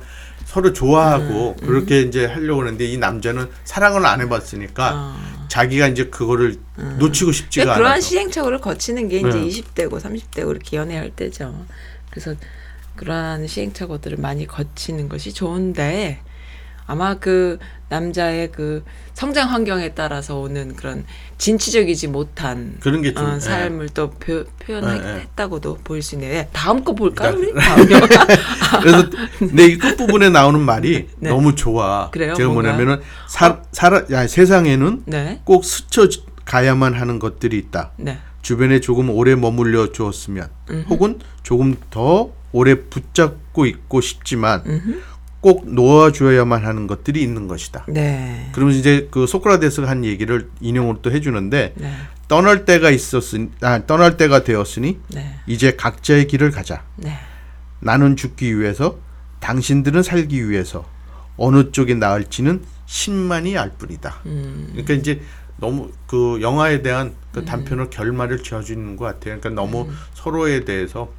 서로 좋아하고 그렇게 이제 하려고 하는데 이 남자는 사랑을 안 해봤으니까 어. 자기가 이제 그거를 놓치고 싶지가 그러니까 그러한 시행착오를 거치는 게 이제 네. 20대고 30대고 이렇게 연애할 때죠. 그래서 그러한 시행착오들을 많이 거치는 것이 좋은데 아마 그 남자의 그 성장 환경에 따라서 오는 그런 진취적이지 못한 그런 게 좀, 어, 예. 삶을 또 표, 표현했다고도 예, 예. 보일 수 있네요. 다음 거 볼까요, 우리? 그러니까- <laughs> 다음 영화. 그래서 내이 끝부분에 나오는 말이 <laughs> 네. 너무 좋아. 그래요? 제가 뭔가요? 뭐냐면은 사, 살아, 야, 세상에는 네, 꼭 스쳐 가야만 하는 것들이 있다. 네, 주변에 조금 오래 머물려 주었으면 혹은 조금 더 오래 붙잡고 있고 싶지만 꼭 놓아줘야만 하는 것들이 있는 것이다. 네, 그러면서 이제 그 소크라테스가 한 얘기를 인용을 또 해주는데 네, 떠날 때가 있었으니 아, 떠날 때가 되었으니 네, 이제 각자의 길을 가자. 네, 나는 죽기 위해서 당신들은 살기 위해서 어느 쪽이 나을지는 신만이 알 뿐이다. 음. 그러니까 이제 너무 그 영화에 대한 그 단편을 결말을 지어주는 것 같아요. 그러니까 너무 음. 서로에 대해서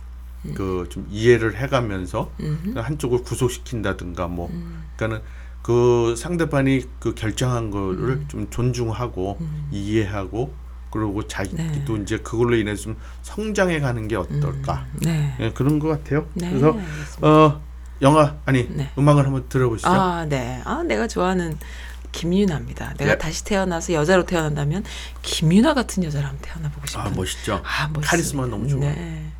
그 좀 이해를 해가면서 한쪽을 구속시킨다든가 뭐 음. 그러니까는 그 상대방이 그 결정한 거를 음. 좀 존중하고 이해하고 그리고 자기도 네. 이제 그걸로 인해서 좀 성장해 가는 게 어떨까 네. 예, 그런 것 같아요. 네, 그래서 알겠습니다. 어 영화 아니 네. 음악을 한번 들어보시죠. 아, 네. 아, 내가 좋아하는 김유나입니다. 내가 예. 다시 태어나서 여자로 태어난다면 김유나 같은 여자로 한번 태어나보고 싶은. 아 멋있죠. 아, 멋있습니다. 카리스마 너무 좋아. 네.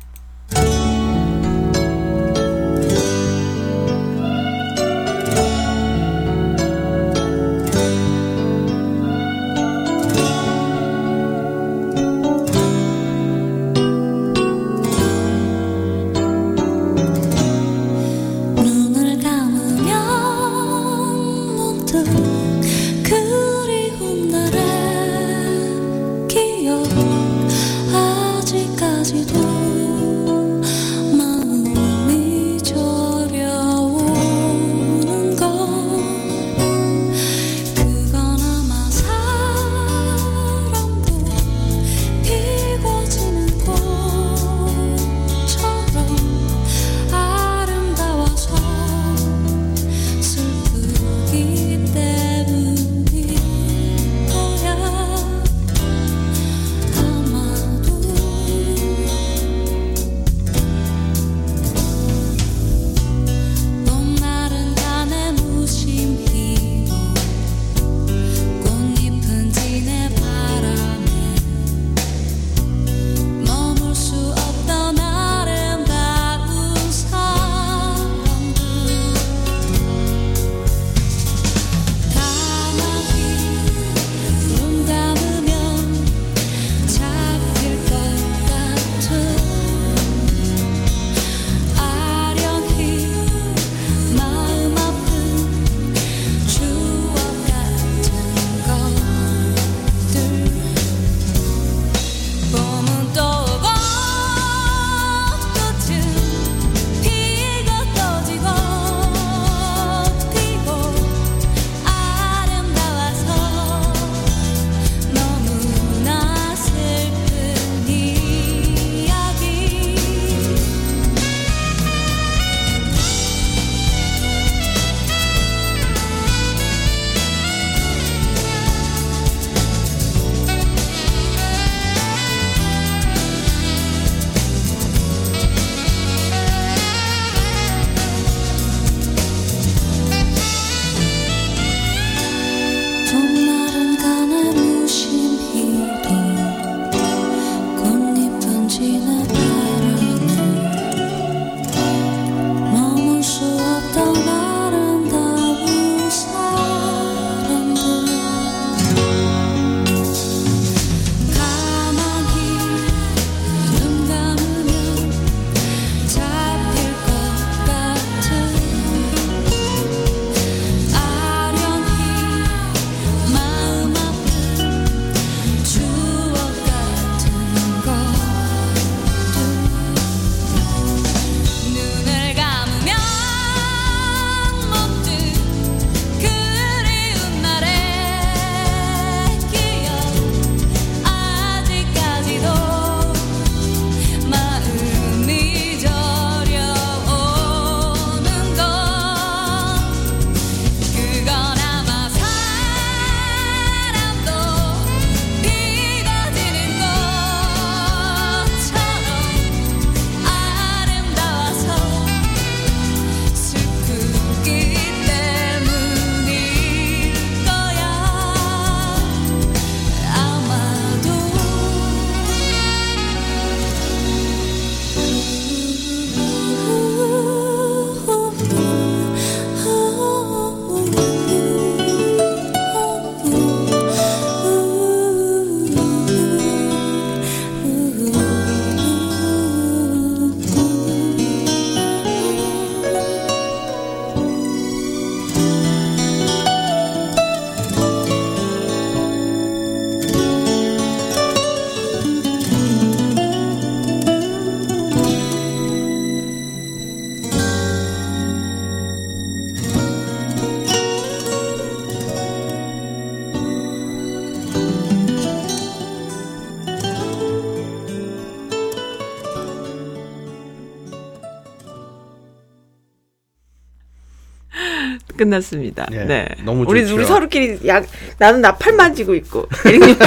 끝났습니다. 예, 네. 너무 우리 좋죠. 우리 서로끼리 약 나는 나팔 만지고 있고 에릭님은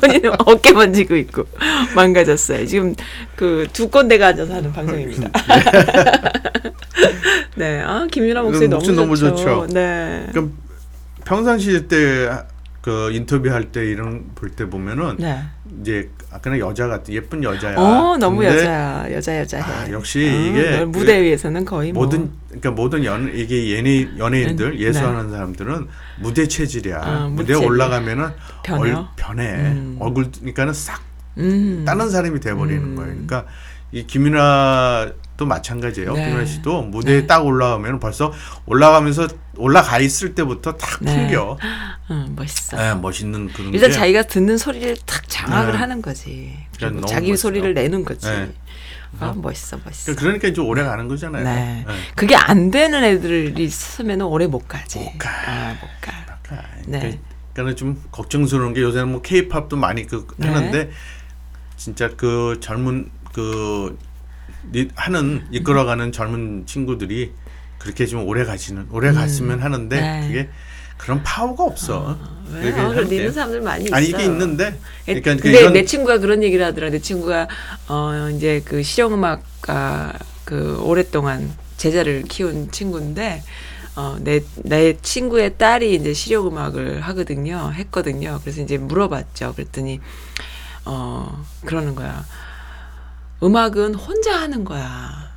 본인은 <laughs> 어깨 만지고 있고 망가졌어요. 지금 그두 꼰대가 앉아서 하는 방송입니다. <laughs> <laughs> 네, 아 김윤아 목소리 너무, 목소리 너무 좋죠. 좋죠. 네, 그럼 평상시 때 그 인터뷰할 때 이런 볼 때 보면은 네. 이제 아까는 여자 같은 예쁜 여자야. 어 너무 여자야, 여자 여자해. 아, 역시 이게 어, 무대 위에서는 거의 뭐. 모든 그러니까 모든 연 이게 연예 연예인들 네. 예술하는 사람들은 무대 체질이야. 아, 무대에 무대 올라가면은 변해요? 얼, 변해. 음. 얼굴 그러니까는 싹 음. 다른 사람이 돼버리는 음. 거예요. 그러니까 이 김윤아도 마찬가지예요. 네. 김윤아 씨도 무대에 네. 딱 올라가면 벌써 올라가면서 올라가 있을 때부터 탁 네. 풍겨. 응, 멋있어. 네, 멋있는 그런 일단 게 자기가 듣는 소리를 탁 장악을 네. 하는 거지. 그리고 그러니까 너무 자기 멋있어요. 소리를 내는 거지. 네. 아 멋있어, 멋있어. 그러니까 이제 오래 가는 거잖아요. 네. 네. 그게 안 되는 애들이 있으면 오래 못 가지. 못 가. 아, 못 가. 그러니까, 네. 그러니까는 좀 걱정스러운 게 요새는 뭐 케이팝도 많이 그 네. 하는데 진짜 그 젊은 그 리- 하는 이끌어가는 젊은 친구들이 그렇게 좀 오래 가시는 오래 갔으면 하는데 네. 그게 그런 파워가 없어. 왜? 그렇게 어, 할 믿는 때. 사람들 많이 있어. 아니 이게 있는데 에, 그러니까 근데 이건 내 친구가 그런 얘기를 하더라. 내 친구가 어 이제 그 실용음악가 그 오랫동안 제자를 키운 친구인데 어내 내 친구의 딸이 이제 실용음악을 하거든요. 했거든요. 그래서 이제 물어봤죠. 그랬더니 어 그러는 거야. 음악은 혼자 하는 거야.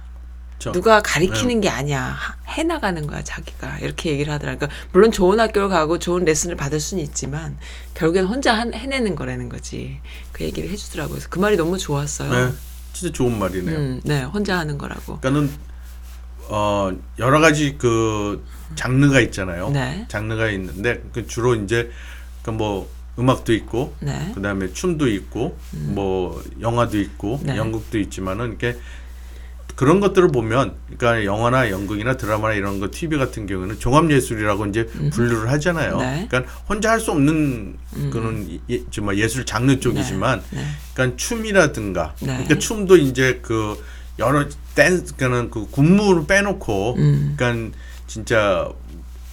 저- 누가 네. 가리키는 게 아니야. 하- 해나가는 거야, 자기가. 이렇게 얘기를 하더라고요. 그러니까 물론 좋은 학교를 가고 좋은 레슨을 받을 수는 있지만, 결국엔 혼자 한- 해내는 거라는 거지. 그 얘기를 해주더라고요. 그래서 그 말이 너무 좋았어요. 네, 진짜 좋은 말이네요. 음, 네, 혼자 하는 거라고. 그러니까는 어 여러 가지 그 장르가 있잖아요. 네. 장르가 있는데 그 주로 이제 그뭐 음악도 있고 네. 그다음에 춤도 있고 뭐 영화도 있고 네. 연극도 있지만은 이렇게 그런 것들을 보면 그러니까 영화나 연극이나 드라마나 이런 거 TV 같은 경우는 종합 예술이라고 이제 분류를 하잖아요. 네. 그러니까 혼자 할 수 없는 그런 예, 정말 예술 장르 쪽이지만 네. 그러니까 춤이라든가 네. 그러니까 춤도 이제 그 여러 댄스 그러니까는 그 군무를 빼놓고 음. 그러니까 진짜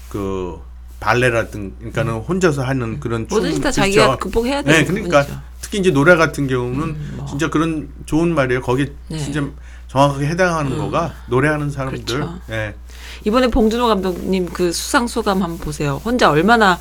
그 발레라든 그러니까는 혼자서 하는 그런 춤 음. 뭐든지 다. 자기가 극복해야 되는 네, 그러니까 부분이죠. 특히 이제 노래 같은 경우는 뭐. 진짜 그런 좋은 말이에요. 거기 네. 진짜 정확하게 해당하는 거가 노래하는 사람들. 그렇죠. 예. 이번에 봉준호 감독님 그 수상 소감 한번 보세요. 혼자 얼마나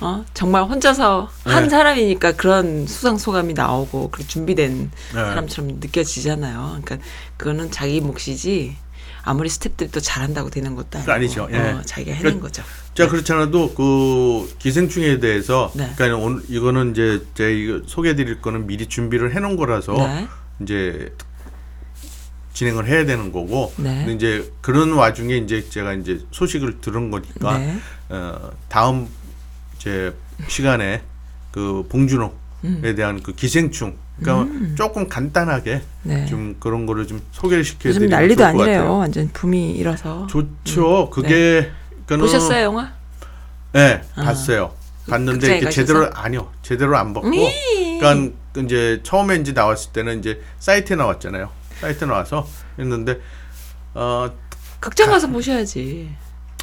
어 정말 혼자서 한 네. 사람이니까 그런 수상 소감이 나오고 그 준비된 네. 사람처럼 느껴지잖아요. 그러니까 그거는 자기 몫이지 아무리 스탭들이 또 잘한다고 되는 것도 아니고 아니죠. 예. 어, 자기가 해낸 그러니까 거죠. 자 그렇잖아도 그 기생충에 대해서 네. 그러니까 오늘 이거는 이제 제 이거 소개해드릴 거는 미리 준비를 해놓은 거라서 네. 이제 진행을 해야 되는 거고 네. 근데 이제 그런 와중에 이제 제가 이제 소식을 들은 거니까 네. 어, 다음 제 시간에 그 봉준호에 음. 대한 그 기생충 그러니까 조금 간단하게 네. 좀 그런 거를 좀 소개를 요즘 시켜드리면 난리도 좋을 것 아니래요. 같아요. 완전 붐이 일어서. 좋죠. 그게 그러니까는 보셨어요 영화? 네, 봤어요. 봤는데 이게 제대로 아니요, 제대로 안 봤고, 그러니까 이제 처음에 이제 나왔을 때는 이제 사이트에 나왔잖아요. 사이트에 나와서 했는데 어, 극장 가서 보셔야지.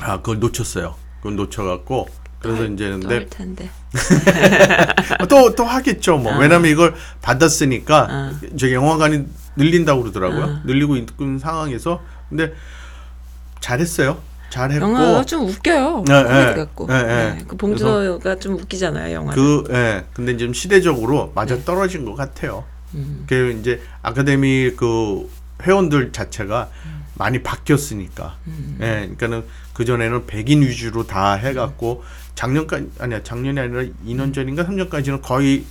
아 그걸 놓쳤어요. 그걸 놓쳐갖고 그래서 이제 또 근데 할 텐데. <laughs> 또또 하겠죠. 뭐 왜냐면 이걸 받았으니까 어. 저기 영화관이 늘린다고 그러더라고요. 어. 늘리고 있는 상황에서 근데 잘했어요. 잘했고 영화가 좀 웃겨요. 네, 코미디 네. 같고. 네, 네, 네. 그 봉준호가 좀 웃기잖아요, 영화. 그, 예. 근데 지금 시대적으로 맞아 네. 떨어진 것 같아요. 음. 그 이제 아카데미 그 회원들 자체가 음. 많이 바뀌었으니까. 예. 그러니까는 그 전에는 백인 위주로 다 해갖고 작년까지 아니야 작년이 아니라 2년 전인가 3년까지는 거의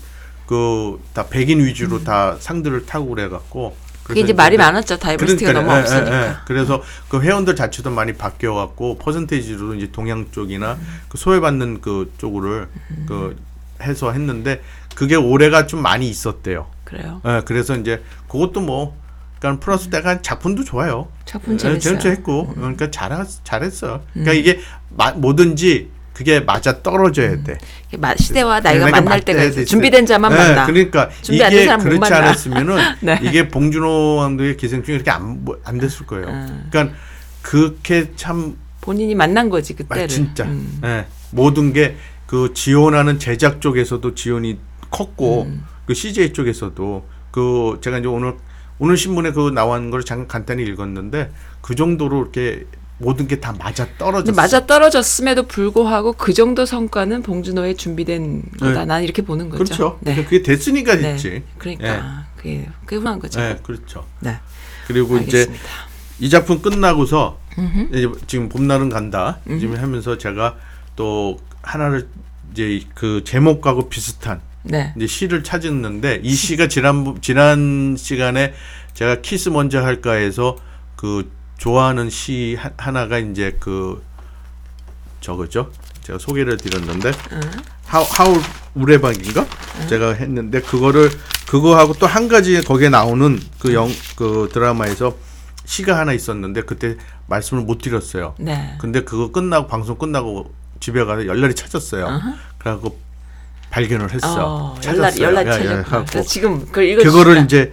그 다 백인 위주로 다 상들을 타고 그래갖고. 음. 그게 이제 말이 많았죠. 다이버시티가 그러니까요. 너무 예, 없으니까. 예, 예. 그래서 그 회원들 자체도 많이 바뀌어 갖고 퍼센테이지로 이제 동양 쪽이나 음. 그 소외받는 그 쪽으로 그 해서 했는데 그게 올해가 좀 많이 있었대요. 그래요. 예, 그래서 이제 그것도 뭐 그러니까 플러스 내가 작품도 좋아요. 작품 예, 재밌어요. 음. 재밌었고 그러니까 잘 잘했어요. 그러니까 이게 마, 뭐든지 그게 맞아 떨어져야 돼. 이게 마- 시대와 나이가 내가 만날 때가. 돼. 준비된 자만 네, 만나. 그러니까 준비 이게 그렇지. 않았으면은 <laughs> 네. 이게 봉준호 감독의 기생충이 이렇게 안, 뭐- 안 됐을 거예요. 음. 그러니까 그렇게 참 본인이 만난 거지 그때를. 아, 진짜. 음. 예. 모든 게 그 지원하는 제작 쪽에서도 지원이 컸고 음. 그 CJ 쪽에서도 그 제가 이제 오늘 오늘 신문에 그 나온 걸 잠깐 간단히 읽었는데 그 정도로 이렇게 모든 게 다 맞아 떨어졌어. 맞아 떨어졌음에도 불구하고 그 정도 성과는 봉준호의 준비된 거다. 네. 난 이렇게 보는 거죠. 그렇죠. 네. 그게 됐으니까 네. 됐지. 그러니까 그게 그게 훌륭한 거죠. 예, 그렇죠. 네. 그리고 이제 알겠습니다. 이 작품 끝나고서 이제 지금 봄날은 간다 지금 하면서 제가 또 하나를 이제 그 제목하고 비슷한 네. 이제 시를 찾았는데 이 시가 지난 지난 시간에 제가 키스 먼저 할까에서 그 좋아하는 시 하- 하나가 이제 그 저거죠. 제가 소개를 드렸는데 하우 하울 우레박인가 제가 했는데 그거를 그거하고 또 한 가지 거기에 나오는 그영그 드라마에서 시가 하나 있었는데 그때 말씀을 못 드렸어요. 네. 근데 그거 끝나고 방송 끝나고 집에 가서 열렬히 찾았어요. 그래갖고 발견을 했어. 어, 열날 예, 예, 찾았고. 지금 그걸 읽어 그거를 이제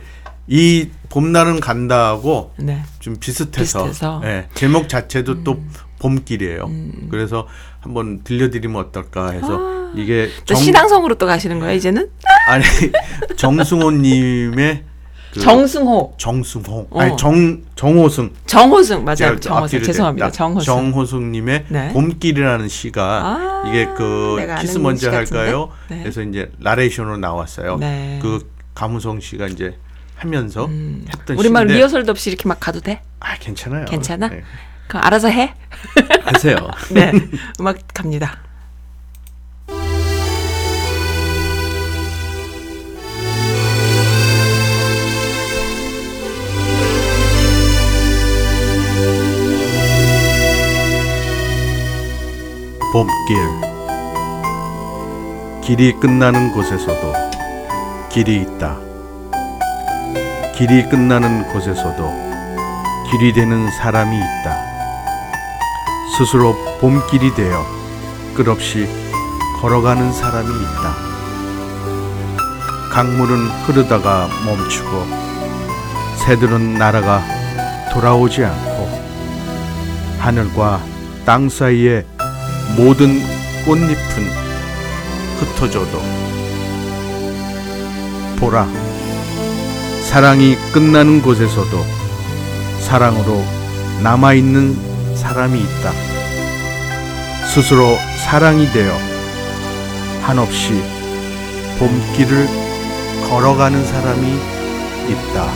이 봄날은 간다하고 네. 좀 비슷해서, 비슷해서. 음. 예, 제목 자체도 또 봄길이에요. 그래서 한번 들려드리면 어떨까 해서 이게 또 신앙성으로 또 가시는 거예요 이제는? 아니 <laughs> 정승호님의 그 정승호, 정승호 어. 아니 정 정호승 정호승 맞아요. 정호승 죄송합니다. 냈다. 정호승. 정호승님의 네. 봄길이라는 시가 아, 이게 그 키스 먼저? 할까요? 네. 그래서 이제 나레이션으로 나왔어요. 네. 그 감우성 씨가 이제 하면서 했던 우리말 시인데 리허설도 없이 이렇게 막 가도 돼? 아 괜찮아요. 괜찮아? 네. 그럼 알아서 해. <laughs> 하세요. <laughs> 네. 음악 갑니다. 봄길 길이 끝나는 곳에서도 길이 있다. 길이 끝나는 곳에서도 길이 되는 사람이 있다. 스스로 봄길이 되어 끝없이 걸어가는 사람이 있다. 강물은 흐르다가 멈추고 새들은 날아가 돌아오지 않고 하늘과 땅 사이에 모든 꽃잎은 흩어져도 보라 사랑이 끝나는 곳에서도 사랑으로 남아있는 사람이 있다 스스로 사랑이 되어 한없이 봄길을 걸어가는 사람이 있다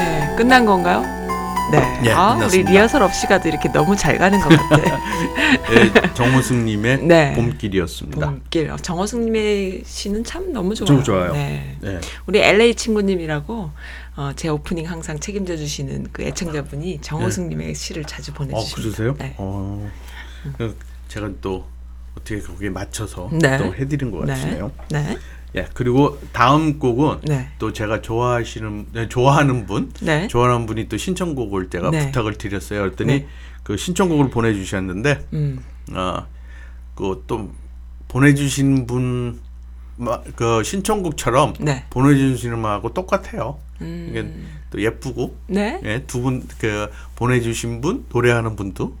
네. 끝난 건가요? 네. 예, 아, 우리 끝났습니다. 리허설 없이 가도 이렇게 너무 잘 가는 것 같아. <laughs> 네, 정우승님의 네. 봄길이었습니다 봄길. 어, 정호승님의 시는 참 너무 좋아요. 좀 좋아요. 네. 네. 우리 LA 친구님이라고 어, 제 오프닝 항상 책임져 주시는 그 애청자분이 정호승님의 시를 자주 어, 보내주십니다. 그러세요? 네. 어, 그 제가 또 어떻게 거기에 맞춰서 네. 또 해드린 것 같으네요. 네. 예, 그리고 다음 곡은 네. 또 제가 좋아하시는, 네, 좋아하는 분, 네. 좋아하는 분이 또 신청곡을 제가 네. 부탁을 드렸어요. 그랬더니 네. 그 신청곡을 보내주셨는데, 음. 어, 그또 보내주신 분, 마- 그 신청곡처럼 네. 보내주시는 분하고 똑같아요. 음. 이게 또 예쁘고, 네. 예, 두분 그 보내주신 분 노래하는 분도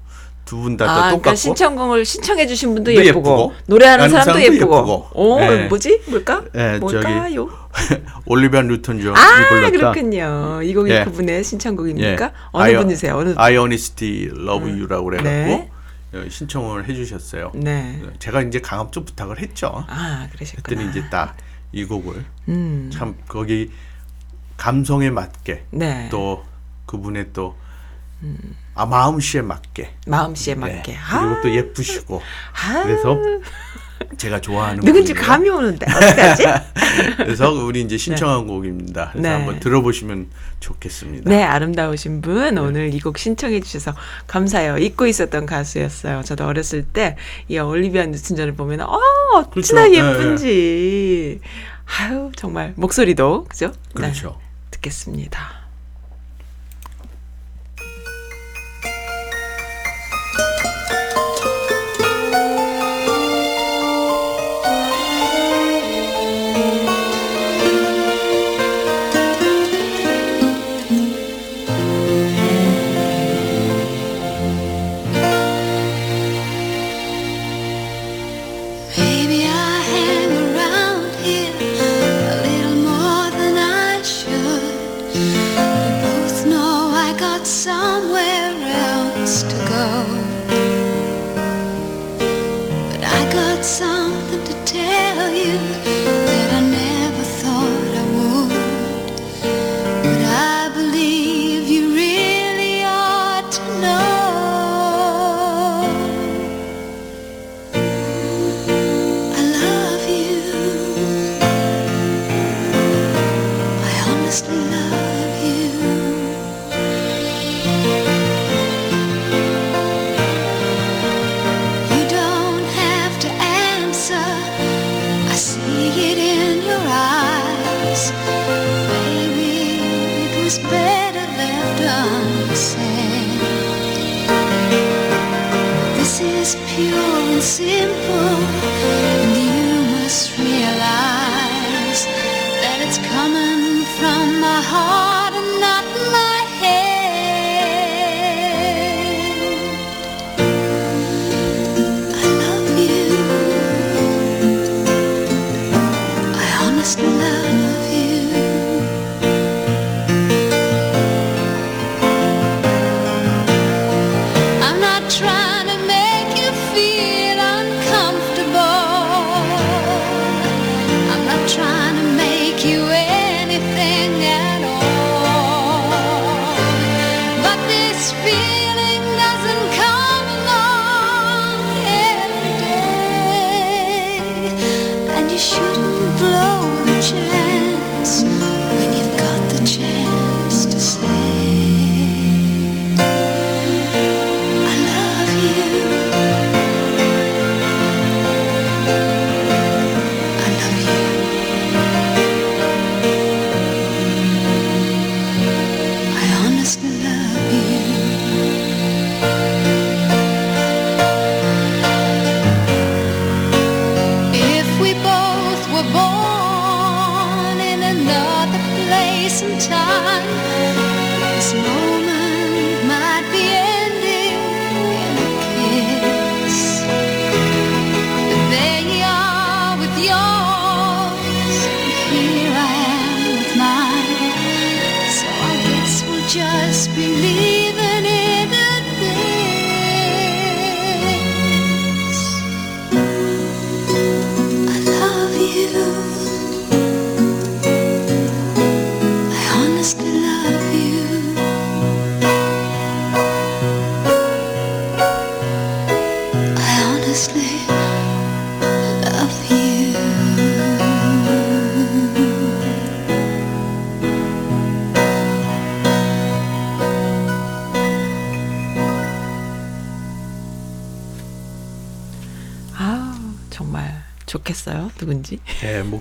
두분다 아, 똑같고 그러니까 신청곡을 신청해 주신 분도 또 예쁘고, 예쁘고, 노래하는 하는 사람도, 예쁘고. 예쁘고. 오, 네. 뭐지? 뭘까? 예, 뭘까요? <laughs> 올리비아 뉴턴 존이 아, 불렀다. 그렇군요. 이 곡이 예. 그분의 신청곡입니까? 예. 어느 I- 분이세요? 어느 I Honesty Love You라고 그래 갖고 네. 어, 신청을 해 주셨어요. 네. 제가 이제 강압적 부탁을 했죠. 아, 그러셨구나. 그랬더니 이제 딱 이 곡을 음. 참 거기 감성에 맞게 네. 또 그분의 또 아, 마음씨에 맞게 마음씨에 네. 맞게. 그리고 또 예쁘시고 아, 그래서 제가 좋아하는 누군지 분이에요. 감이 오는데 어떡하지? <laughs> 그래서 우리 이제 신청한 곡입니다. 그래서 네. 한번 들어보시면 좋겠습니다. 네, 아름다우신 분 오늘 이 곡 신청해 주셔서 감사해요. 잊고 있었던 가수였어요. 저도 어렸을 때 이 올리비아 뉴튼 존을 보면 어, 어찌나 그렇죠. 예쁜지. 아유, 정말 목소리도 그죠? 그렇죠. 네, 듣겠습니다.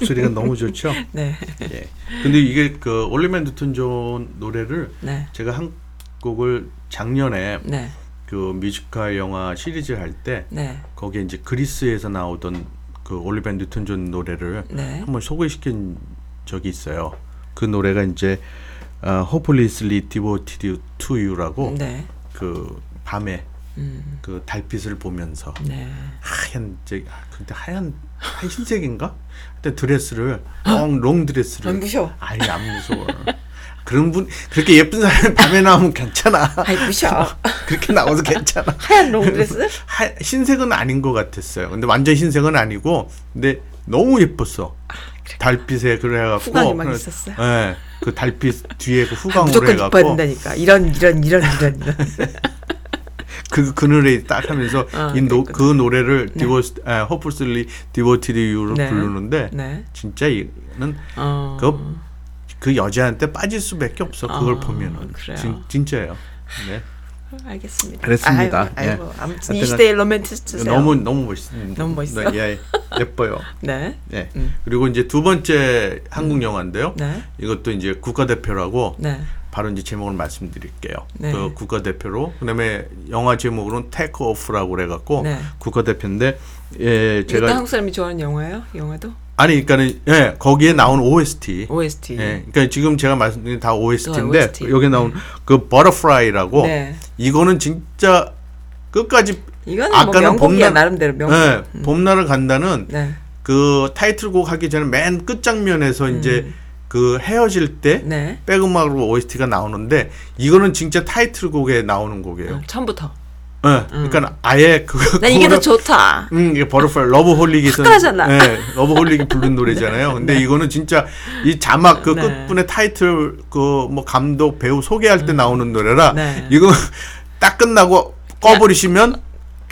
목소리가 너무 좋죠. <laughs> 네. 예. 근데 이게 그 올리비아 뉴튼 존 노래를 네. 제가 한 곡을 작년에 네. 그 뮤지컬 영화 시리즈 할때 네. 거기에 이제 그리스에서 나오던 그 올리비아 뉴튼 존 노래를 네. 한번 소개시킨 적이 있어요. 그 노래가 이제 어, Hopelessly Devoted to You라고 네. 그 밤에 음. 그 달빛을 보면서 네. 하얀 저 아, 근데 하얀 하얀 흰색인가? 그때 드레스를 long, 롱 드레스를 안 무서워. 아니 안 무서워. 그런 분 그렇게 예쁜 사람이 밤에 나오면 괜찮아. 아이 부셔. <laughs> 그렇게 나와도 괜찮아. 하얀 롱 드레스? 하, 흰색은 아닌 것 같았어요. 근데 완전 흰색은 아니고, 근데 너무 예뻤어. 달빛에 그래갖고. 후광이 막 그- 있었어요? 예, 그 달빛 뒤에 그 후광으로 무조건 이뻐야 해갖고 된다니까. 이런 이런 이런 이런 이런. <laughs> 그 그늘에 딱 하면서 아, 이 노, 그랬구나. 그 노래를 네. Devoted, 아, Devoted You로 네. 부르는데 네. 진짜 이는 어. 그, 그 여자한테 빠질 수밖에 없어. 그걸 아, 보면은 그래요? 진, 진짜예요. 네. 알겠습니다. 그랬습니다. 아이고, 아이고, 예. 아무튼 이 시대의 로맨티스트세요. 너무 너무 멋있습니다. <laughs> 너무 멋있어. 예, 예뻐요. 네. 예. 음. 그리고 이제 두 번째 한국 영화인데요. 네. 이것도 이제 국가대표라고 네. 바로 이제 제목을 말씀드릴게요. 네. 그 국가대표로 그다음에 영화 제목으로는 Take Off라고 그래갖고 네. 국가대표인데 예 제가 한국 사람이 좋아하는 영화예요? 영화도? 아니 그러니까는 예 거기에 나온 OST. OST. 예, 그러니까 지금 제가 말씀드린 다 OST인데 OST. 여기 나온 그 Butterfly라고 네. 이거는 진짜 끝까지 이거는 뭐 아까는 명곡이야 봄날- 나름대로 명곡. 예, 봄날은 간다는 네. 그 타이틀곡 하기 전에 맨 끝 장면에서 이제 그 헤어질 때 음. 네. 백음악으로 OST가 나오는데 이거는 진짜 타이틀곡에 나오는 곡이에요. 어, 처음부터. 예. 그러니까 아예 그거 난 이게 더 좋다. 음, 이게 Butterfly 러브 홀릭에서 한 거잖아. 예, 러브 홀릭이 부른 노래잖아요. 근데 이거는 진짜 이 자막 그 네. 끝분에 타이틀 그 뭐 감독 배우 소개할 때 나오는 노래라 네. 이거 딱 끝나고 꺼버리시면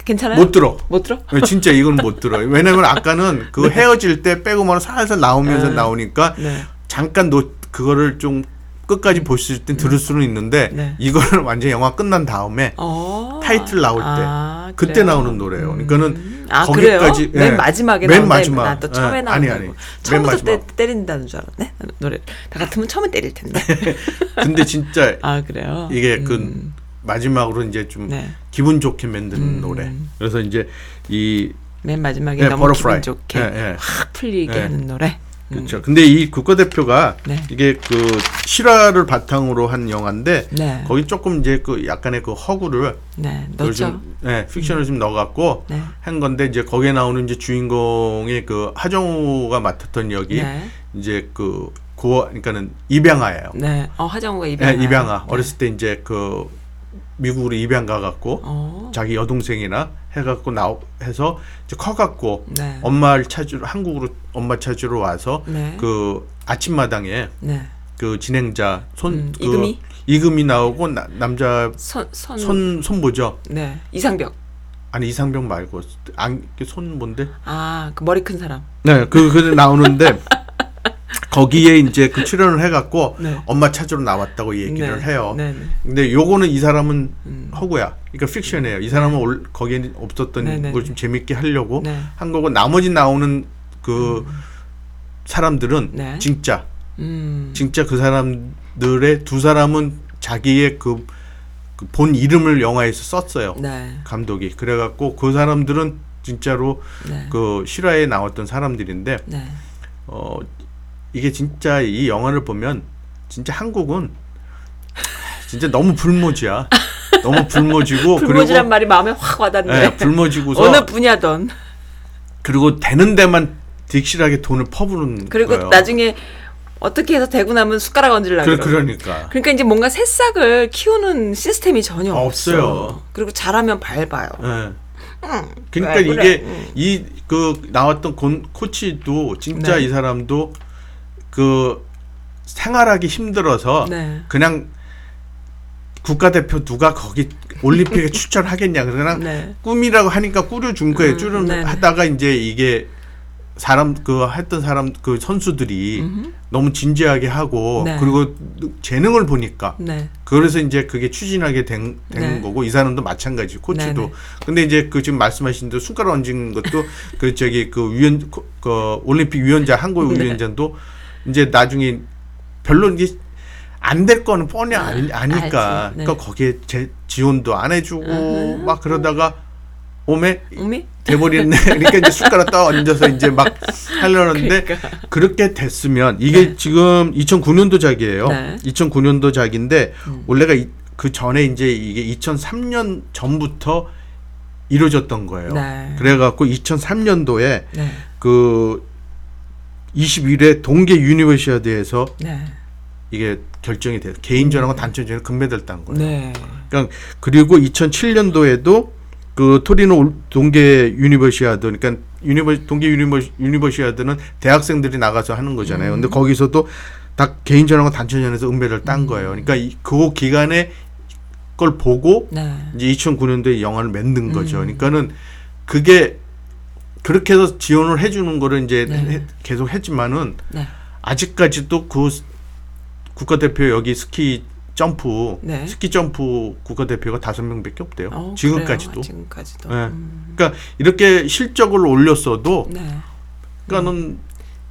괜찮아요? 못 들어. 못 들어? 예, 진짜 이건 못 들어요. 왜냐면 아까는 그 <laughs> 헤어질 때 백음악으로 살살 나오면서 네. 나오니까 네. 잠깐 노 그거를 좀 끝까지 보실 땐 들을 수는 있는데 네. 이거는 <laughs> 완전 영화 끝난 다음에 어. 타이틀 나올 때 아, 그때? 나오는 노래예요. 그러니까는 아 거기까지? 예. 맨 마지막에 맨 마지막. 나또 처음에 예. 나오는 아니 아니. 처음부터 때. 때린다는 줄 알았네 노래 나 같으면 처음에 때릴 텐데 <laughs> 근데 진짜 아 그래요 이게 그 음. 마지막으로 이제 좀 네. 기분 좋게 만드는 음. 노래. 그래서 이제 이 맨 마지막에 네, 너무 버터프라이. 기분 좋게 예, 예. 확 풀리게 예. 하는 노래. 그렇죠. 근데 이 국가대표가 네. 이게 그 실화를 바탕으로 한 영화인데 네. 거기 조금 이제 그 약간의 그 허구를 네, 그걸 넣죠. 좀, 네, 픽션을 좀 넣어갖고 네. 한 건데 이제 거기에 나오는 이제 주인공이 그 하정우가 맡았던 역이 네. 이제 그 고아 그러니까는 입양아예요. 네. 어, 하정우가 네, 입양아. 입양아. 어렸을 때 이제 그 미국으로 입양 가갖고 어. 자기 여동생이나 해갖고 나오 해서 이제 커갖고 네. 엄마를 찾으러 한국으로 엄마 찾으러 와서 네. 그 아침마당에 네. 그 진행자 손 음, 그 이금희? 이금이 나오고 나, 남자 손, 손, 손 손보죠. 네. 이상벽. 아니 이상병 말고 안, 손 뭔데? 아, 그 머리 큰 사람. 네, 그, 그 나오는데 <laughs> 거기에 이제 그 출연을 해갖고 네. 엄마 찾으러 나왔다고 얘기를 네. 해요. 네, 네. 근데 요거는 이 사람은 음. 허구야. 그러니까 픽션이에요. 이 사람은 올, 거기에 없었던 네, 네, 걸좀 재밌게 하려고 네. 한 거고 나머지 나오는 그 사람들은 네. 진짜 음. 진짜 그 사람들의 두 사람은 자기의 그 본 이름을 영화에서 썼어요. 네. 감독이 그래갖고 그 사람들은 진짜로 네. 그 실화에 나왔던 사람들인데 네. 어 이게 진짜 이 영화를 보면 진짜 한국은 진짜 너무 불모지야. 너무 불모지고 <laughs> 불모지란 그리고 말이 마음에 확 와닿네. 예, 불모지고서 어느 분야든. 그리고 되는 데만 득실하게 돈을 퍼부는 그리고 거예요. 나중에 어떻게 해서 되고 나면 숟가락 얹으려고. 그, 그러고. 그러니까 그러니까 이제 뭔가 새싹을 키우는 시스템이 전혀 없어요. 없어. 그리고 잘하면 밟아요. 예. 응. 그러니까 왜 그래? 이게 응. 이그 나왔던 곤, 코치도 진짜 네. 이 사람도 그 생활하기 힘들어서 네. 그냥 국가대표 누가 거기 올림픽에 출전하겠냐 그냥 네. 꿈이라고 하니까 꾸려준 거예요. 음, 쭈른 네네. 하다가 이제 이게 사람 그 했던 사람 그 선수들이 너무 진지하게 하고 네. 그리고 재능을 보니까 네. 그래서 이제 그게 추진하게 된, 된 네. 거고 이 사람도 마찬가지 코치도 네 네. 근데 이제 그 지금 말씀하신 대로 손가락 얹은 것도 <laughs> 그 저기 그 위원 그- 그 올림픽 위원자 한국 네. 위원장도 이제 나중에 별로 이게 안 될 거는 뻔히 알, 아니까. 네. 그러니까 거기에 제 지원도 안 해주고 음. 막 그러다가 오메 어미? 돼버렸네. <laughs> 그러니까 이제 숟가락 떠 얹어서 이제 막 하려는데 그러니까. 그렇게 됐으면 이게 지금 2009년도 작이에요. 네. 2009년도 작인데 원래가 이- 그 전에 이제 이게 2003년 전부터 이루어졌던 거예요. 네. 그래갖고 2003년도에 네. 그 21회 동계 유니버시아드에서 네. 이게 결정이 돼요. 개인전하고 단체전에 금메달 딴 거예요. 네. 그러니까 그리고 2007년도에도 그 토리노 올- 동계 유니버시아드 그러니까 유니버 동계 유니버 유니버시아드는 대학생들이 나가서 하는 거잖아요. 근데 거기서도 다 개인전하고 단체전에서 은메달을 딴 거예요. 그러니까 이, 그 기간에 걸 보고 네. 이제 2009년도에 영화를 만든 거죠. 그러니까는 그게 그렇게 해서 지원을 해주는 거를 이제 네. 해- 계속 했지만은 네. 아직까지도 그 스- 국가대표 여기 스키 점프 네. 스키 점프 국가대표가 다섯 명밖에 없대요. 어, 지금까지도. 그래요? 지금까지도. 예. 음. 그러니까 이렇게 실적을 올렸어도 네. 그러니까는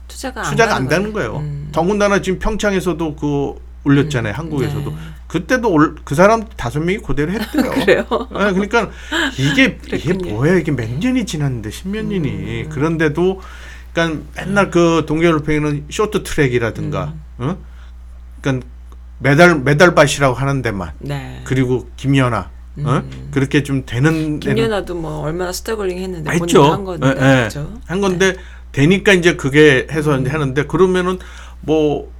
투자가 투자가 안 가는 되는 거예요. 음. 더군다나 지금 평창에서도 그 올렸잖아요. 한국에서도 네. 그때도 올, 그 사람 다섯 명이 그대로 <laughs> 했대요. 그래요? 예, 그러니까 이게 이게. 음. 뭐야 이게 몇 년이 지났는데 십몇 년이 그런데도 그러니까 맨날 그 동계올림픽에는 쇼트트랙이라든가, 음. 어? 그러니까 메달 메달밭이라고 하는 데만 네. 그리고 김연아, 어? 그렇게 좀 되는 데는 김연아도 뭐 얼마나 struggling 했는데. 본인이 한 건데. 예, 예. 그렇죠? 한 건데 되니까 이제 그게 해서 이제 하는데 그러면은 뭐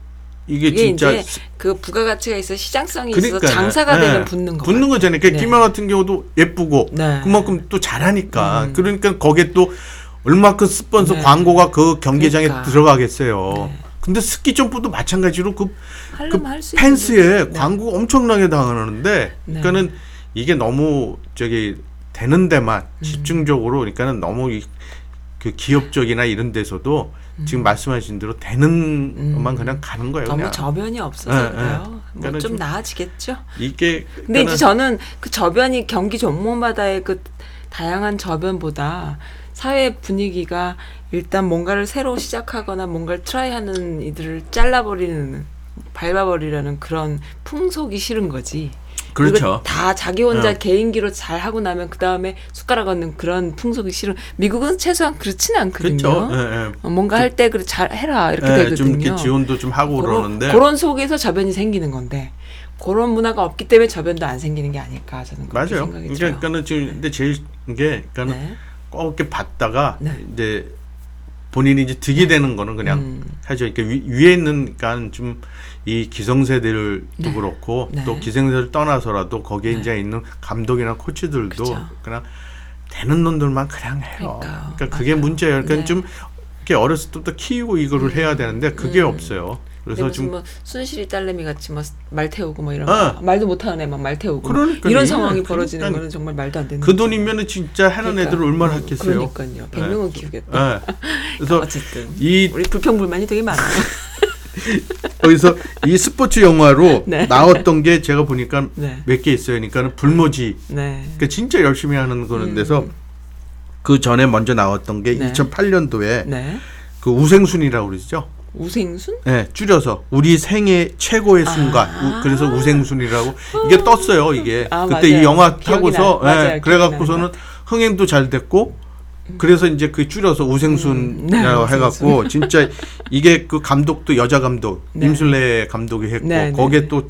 이게 이게 진짜 이제 그 부가가치가 있어 시장성이 있어서 그러니까요. 장사가 예. 되면 붙는 거. 붙는 거잖아요. 그러니까 네. 김연 같은 경우도 예쁘고 네. 그만큼 또 잘하니까 음. 그러니까 거기에 또 얼마큼 스폰서 네. 광고가 그 경기장에 그러니까. 들어가겠어요. 네. 근데 스키 점프도 마찬가지로 그, 그 펜스에. 네. 광고 엄청나게 당하는데 네. 그러니까는 이게 너무 저기 되는 데만 음. 집중적으로 그러니까는 너무 이, 그 기업적이나 이런 데서도 지금 말씀하신 대로 되는 것만 그냥 가는 거예요. 음. 너무 그냥. 저변이 없어서 예, 예. 그래요. 뭐 그러니까는 좀 좀- 나아지겠죠. 이게 근데 이제 저는 그 저변이 경기 종목마다의 그 다양한 저변보다 사회 분위기가 일단 뭔가를 새로 시작하거나 뭔가를 트라이하는 이들을 잘라버리는 밟아버리려는 그런 풍속이 싫은 거지. 그렇죠. 다 자기 혼자 어. 개인기로 잘 하고 나면 그 다음에 숟가락 얹는 그런 풍속이 싫은. 미국은 최소한 그렇지는 않거든요. 그렇죠. 예, 예. 어, 뭔가 할 때 그래 잘 해라 이렇게 예, 되거든요. 좀 이렇게 지원도 좀 하고 그런- 그러는데 그런 속에서 저변이 생기는 건데 그런 문화가 없기 때문에 저변도 안 생기는 게 아닐까 저는 그렇게 맞아요. 생각이 들어요. 그러니까는 지금 근데 제일 게 그러니까는 네. 꼭 이렇게 봤다가 네. 이제 본인이 이제 득이 되는 거는 그냥 음. 하죠. 그러니까 위, 위에 있는 그러니까 좀 이 기성세대들도 네. 그렇고 네. 또 기성세대를 떠나서라도 거기에 이제 있는 감독이나 코치들도 그쵸. 그냥 되는 놈들만 그냥 해요. 그러니까요. 그러니까 그게. 문제예요. 그러니까 네. 좀 이렇게 어렸을 때부터 키우고 이거를 해야 되는데 그게 없어요. 근데 그래서 좀뭐 순실이 딸내미 같이 뭐말 태우고 뭐 이런 어. 거 말도 못하는 애막말 태우고 그러니까요. 이런 예, 상황이 벌어지는 그러니까 거는 정말 말도 안 되는 그 거죠. 돈이면은 진짜 하는 그러니까. 애들을 얼마나 했겠어요. 그러니까요. 100명은 키우겠다. 예. <laughs> 그래서 어쨌든 이 우리 불평불만이 되게 많아요. <laughs> 거기서 이 스포츠 영화로 네. 나왔던 게 제가 보니까 네. 몇개 있어요. 그러니까는 불모지. 네. 그러니까 진짜 열심히 하는 음. 데서 그 전에 먼저 나왔던 게 네. 2008년도에 네. 그 우생순이라고 그러죠. 우생순? 네, 줄여서 우리 생애 최고의 순간. 우- 그래서 우생순이라고 이게 떴어요. 이게 아, 그때 맞아요. 이 영화 타고서 기억이 그래갖고서는 흥행도 잘 됐고. 그래서 이제 그 줄여서 우생순이라고 네, 해갖고 진짜 이게 그 감독도 여자 감독 네. 임술래 감독이 했고 네, 네, 거기에 네. 또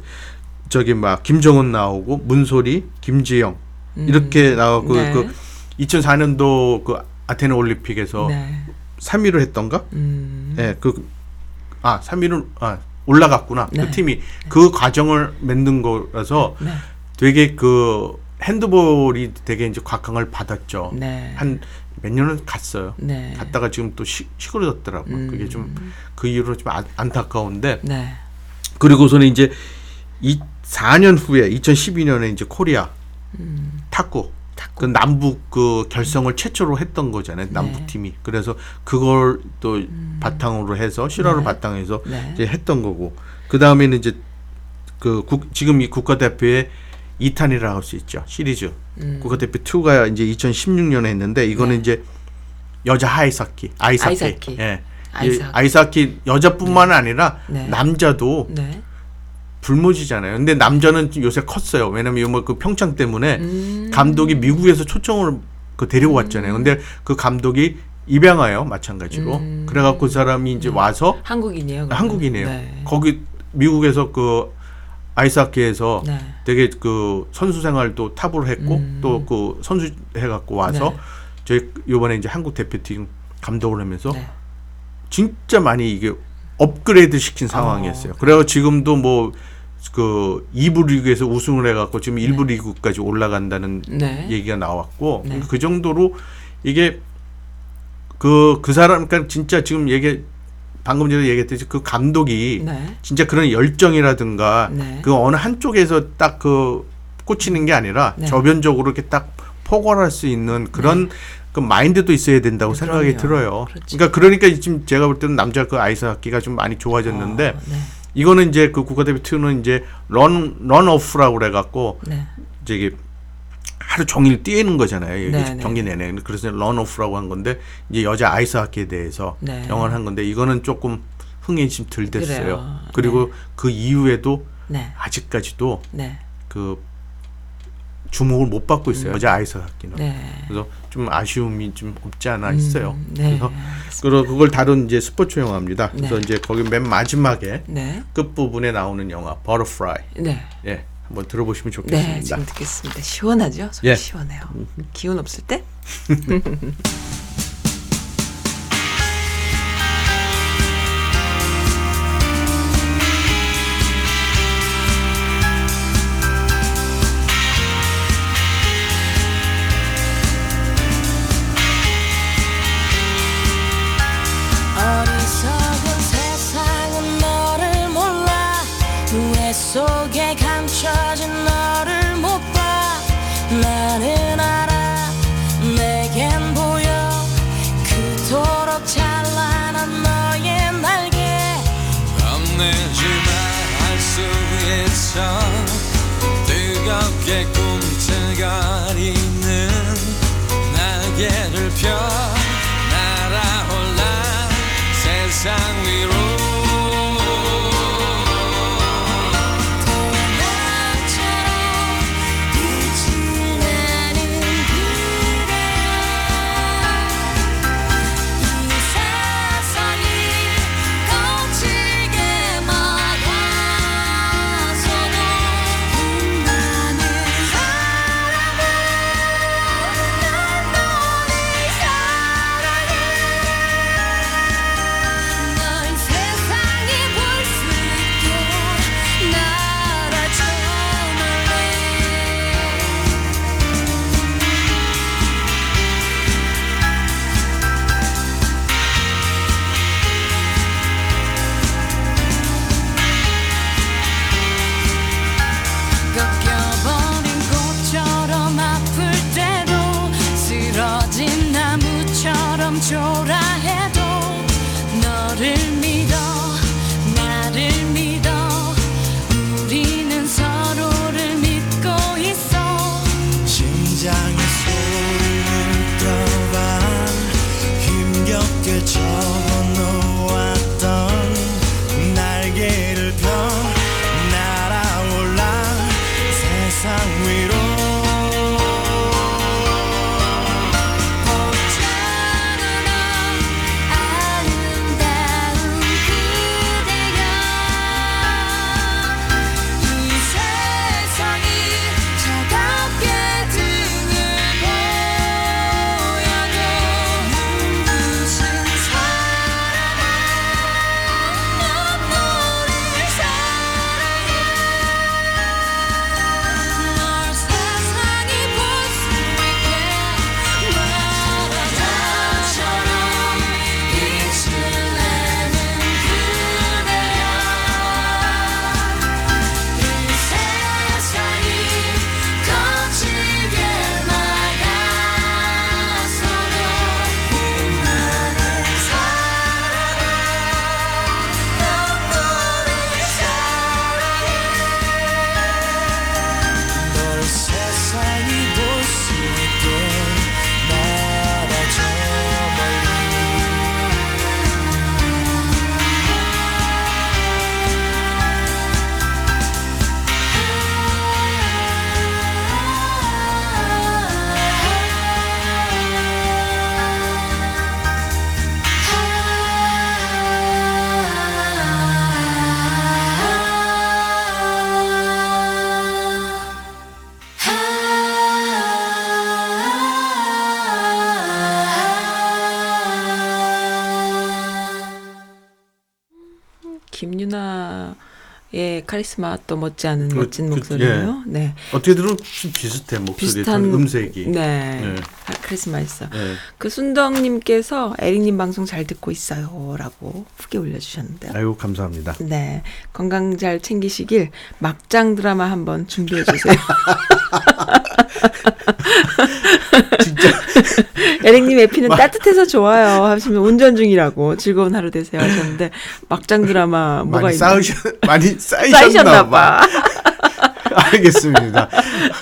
저기 막 김정은 나오고 문소리 김지영 이렇게 나오고 네. 그 2004년도 그 아테네 올림픽에서 네. 3위를 했던가? 음. 예, 그, 아, 3위를, 아, 올라갔구나. 네. 그 팀이. 그 과정을 만든 거라서 네. 되게 그 핸드볼이 되게 이제 곽강을 받았죠. 네. 한 몇 년을 갔어요. 네. 갔다가 지금 또 시, 시끄러졌더라고요. 음. 그게 좀 그 이후로 좀 안, 안타까운데. 네. 그리고서는 이제 이 4년 후에 2012년에 이제 코리아 탁구 음. 탁구. 그 남북 그 결성을 최초로 했던 거잖아요. 남북 네. 팀이. 그래서 그걸 또 바탕으로 해서 실화를 네. 바탕해서 네. 이제 했던 거고. 그 다음에는 이제 그 국, 지금 이 국가대표의 2탄이라고 할수 있죠. 시리즈. 음. 국가대표 2가 이제 2016년에 했는데 이거는 네. 이제 여자 아이스하키, 아이스하키. 아이스하키. 예. 아이스하키. 이 아이스하키 여자뿐만 아니라 네. 남자도 네. 불모지잖아요. 근데 남자는 좀 요새 컸어요. 왜냐면 요뭐 그 평창 때문에 음. 감독이 미국에서 초청을 그 데리고 왔잖아요. 근데 그 감독이 입양아요, 마찬가지로. 음. 그래갖고 그 사람이 이제 와서 한국인이에요. 그러면? 한국이네요. 네. 거기 미국에서 그 아이스하키에서 네. 되게 그 선수 생활도 탑을 했고 음. 또그 선수 해갖고 와서 네. 저희 요번에 이제 한국 대표팀 감독을 하면서 네. 진짜 많이 이게 업그레이드 시킨 상황이었어요. 그래서 지금도 뭐 그 2부 리그에서 우승을 해갖고 지금 1부 리그까지 올라간다는 네. 얘기가 나왔고 네. 그 정도로 이게 그그 사람 그러니까 진짜 지금 얘기 방금 전에 얘기했듯이 그 감독이 네. 진짜 그런 열정이라든가 네. 그 어느 한쪽에서 딱 그 꽂히는 게 아니라 네. 저변적으로 이렇게 딱 포괄할 수 있는 그런 그 마인드도 있어야 된다고 네, 생각이 그럼요. 들어요. 그렇죠. 그러니까 그러니까 지금 제가 볼 때는 남자 그 아이스하키가 좀 많이 좋아졌는데 어, 네. 이거는 이제 그 국가대표 2는 이제 런 런오프라고 그래 갖고 네. 저기 하루 종일 뛰는 거잖아요. 이게 네, 네. 경기 내내. 그래서 런오프라고 한 건데 이제 여자 아이스 하키에 대해서 네. 영화를 한 건데 이거는 조금 흥행이 좀덜 됐어요. 그래요. 그리고 그 이후에도 네. 아직까지도 네. 그 주목을 못 받고 있어요. 여자 아이스 하키는. 음. 네. 그래서 좀 아쉬움이 좀 없지 않아 있어요. 음, 네. 그래서 그걸 다룬 이제 스포츠 영화입니다. 그래서 네. 이제 거기 맨 마지막에 네. 끝 부분에 나오는 영화 버터프라이. 네. 예, 한번 들어보시면 좋겠습니다. 네, 지금 듣겠습니다. 시원하죠? 예. 시원해요. 기운 없을 때? <laughs> 있어 뜨겁게 꿈틀거리는 날개를 펴 날아올라 세상 위로 카리스마 또 못지않은 그- 멋진 그- 목소리예요. 네. 어떻게 들으면 좀 비슷해 목소리 비슷한 음색이. 네. 네. 아, 카리스마 있어. 네. 그 순덕님께서 에릭님 방송 잘 듣고 있어요라고 후기 올려주셨는데요. 아이고 감사합니다. 네, 건강 잘 챙기시길 막장 드라마 한번 준비해 주세요. <laughs> <laughs> 진짜 에릭님 에피는 따뜻해서 좋아요 하시면 운전 중이라고 즐거운 하루 되세요 하셨는데 막장 드라마 뭐가 많이? 쌓으셨 많이 쌓이셨나 봐. 봐. <laughs> 알겠습니다.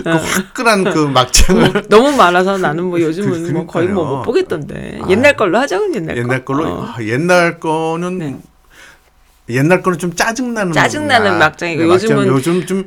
그 화끈한 그 막장을 너무 많아서 나는 뭐 요즘은 그- 뭐 거의 뭐. 못 보겠던데 아. 옛날 걸로 하자 그럼 옛날, 옛날 거. 걸로 어. 아, 옛날 거는 네. 옛날 거는 좀 짜증 나는 짜증 나는 거구나. 막장이고 네. 요즘은- 요즘 좀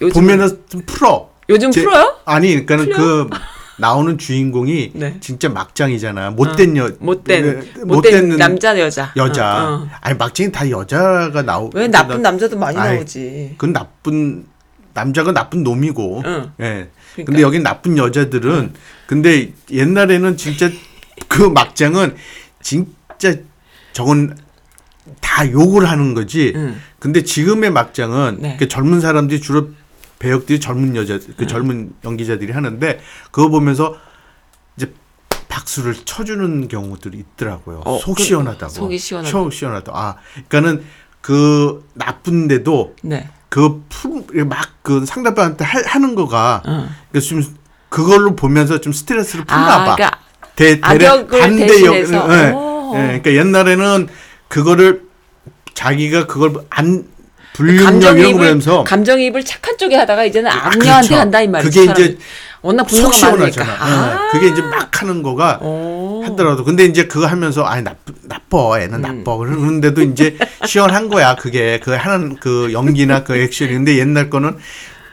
요즘 보면은 좀 풀어. 요즘 제- 풀어요? 아니 그러니까는 풀려? 그 나오는 주인공이 <laughs> 네. 진짜 막장이잖아. 못된 여 못된 네, 못된 남자 여자 여자. 어, 어. 아니 막장이 다 여자가 나오. 왜 나쁜 남자도 많이 아이, 나오지? 그건 나쁜 남자가 나쁜 놈이고. 응. 예. 그러니까. 근데 여긴 나쁜 여자들은 근데 옛날에는 진짜 그 막장은 진짜 저건 다 욕을 하는 거지. 응. 근데 지금의 막장은 네. 그 젊은 사람들이 주로 배역들이 젊은 여자 그 젊은 연기자들이 하는데 그거 보면서 이제 박수를 쳐주는 경우들이 있더라고요. 어, 속 그- 시원하다고. 속이 시원하다. 속 시원하다. 아, 그러니까는 그 나쁜데도 네. 그막그 상대방한테 하, 하는 거가 어. 그러니까 좀 그걸로 보면서 좀 스트레스를 푸나 아, 봐. 그러니까 대, 대략 반대? 역. 예. 오. 예. 그러니까 옛날에는 그거를 자기가 그걸 안 감정이입을 감정이입을 착한 쪽에 하다가 이제는 아, 악녀한테 그렇죠. 한다 이 말이죠. 그게. 이제 워낙 속 분노가 많으니까. 시원하잖아. 아. 예. 그게 이제 막 하는 거가 오. 하더라도 근데 이제 그거 하면서 아니 나빠 음. 애는 나빠 그러는데도 이제 시원한 거야 그게 그 하는 그 연기나 그 액션이 근데 옛날 거는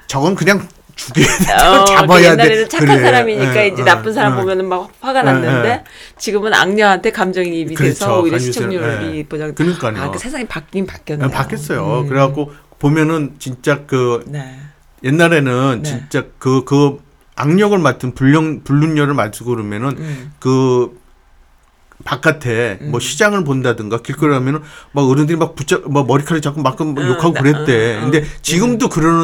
저건 그냥 죽여야 돼 어, 그 <laughs> 잡아야 돼 옛날에는 착한 그래. 사람이니까 예, 이제 어, 나쁜 사람 어. 보면은 막 화가 예, 났는데 예. 지금은 악녀한테 감정이입이 돼서 그렇죠. 오히려 간주세요. 시청률이 예. 보장. 그러니까요. 아, 그 세상이 바뀌긴 바뀌었네요. 예, 바뀌었어요 음. 그래갖고 보면은 진짜 그 네. 옛날에는 네. 진짜 그그 악력을 맡은 불륜 불륜녀를 맡고 그러면은 음. 그 바깥에 뭐 시장을 본다든가 길거리 가면은 막 어른들이 막 붙잡 뭐 머리카락 잡고 막막 응, 욕하고 나- 그랬대. 응, 근데 응. 지금도 그러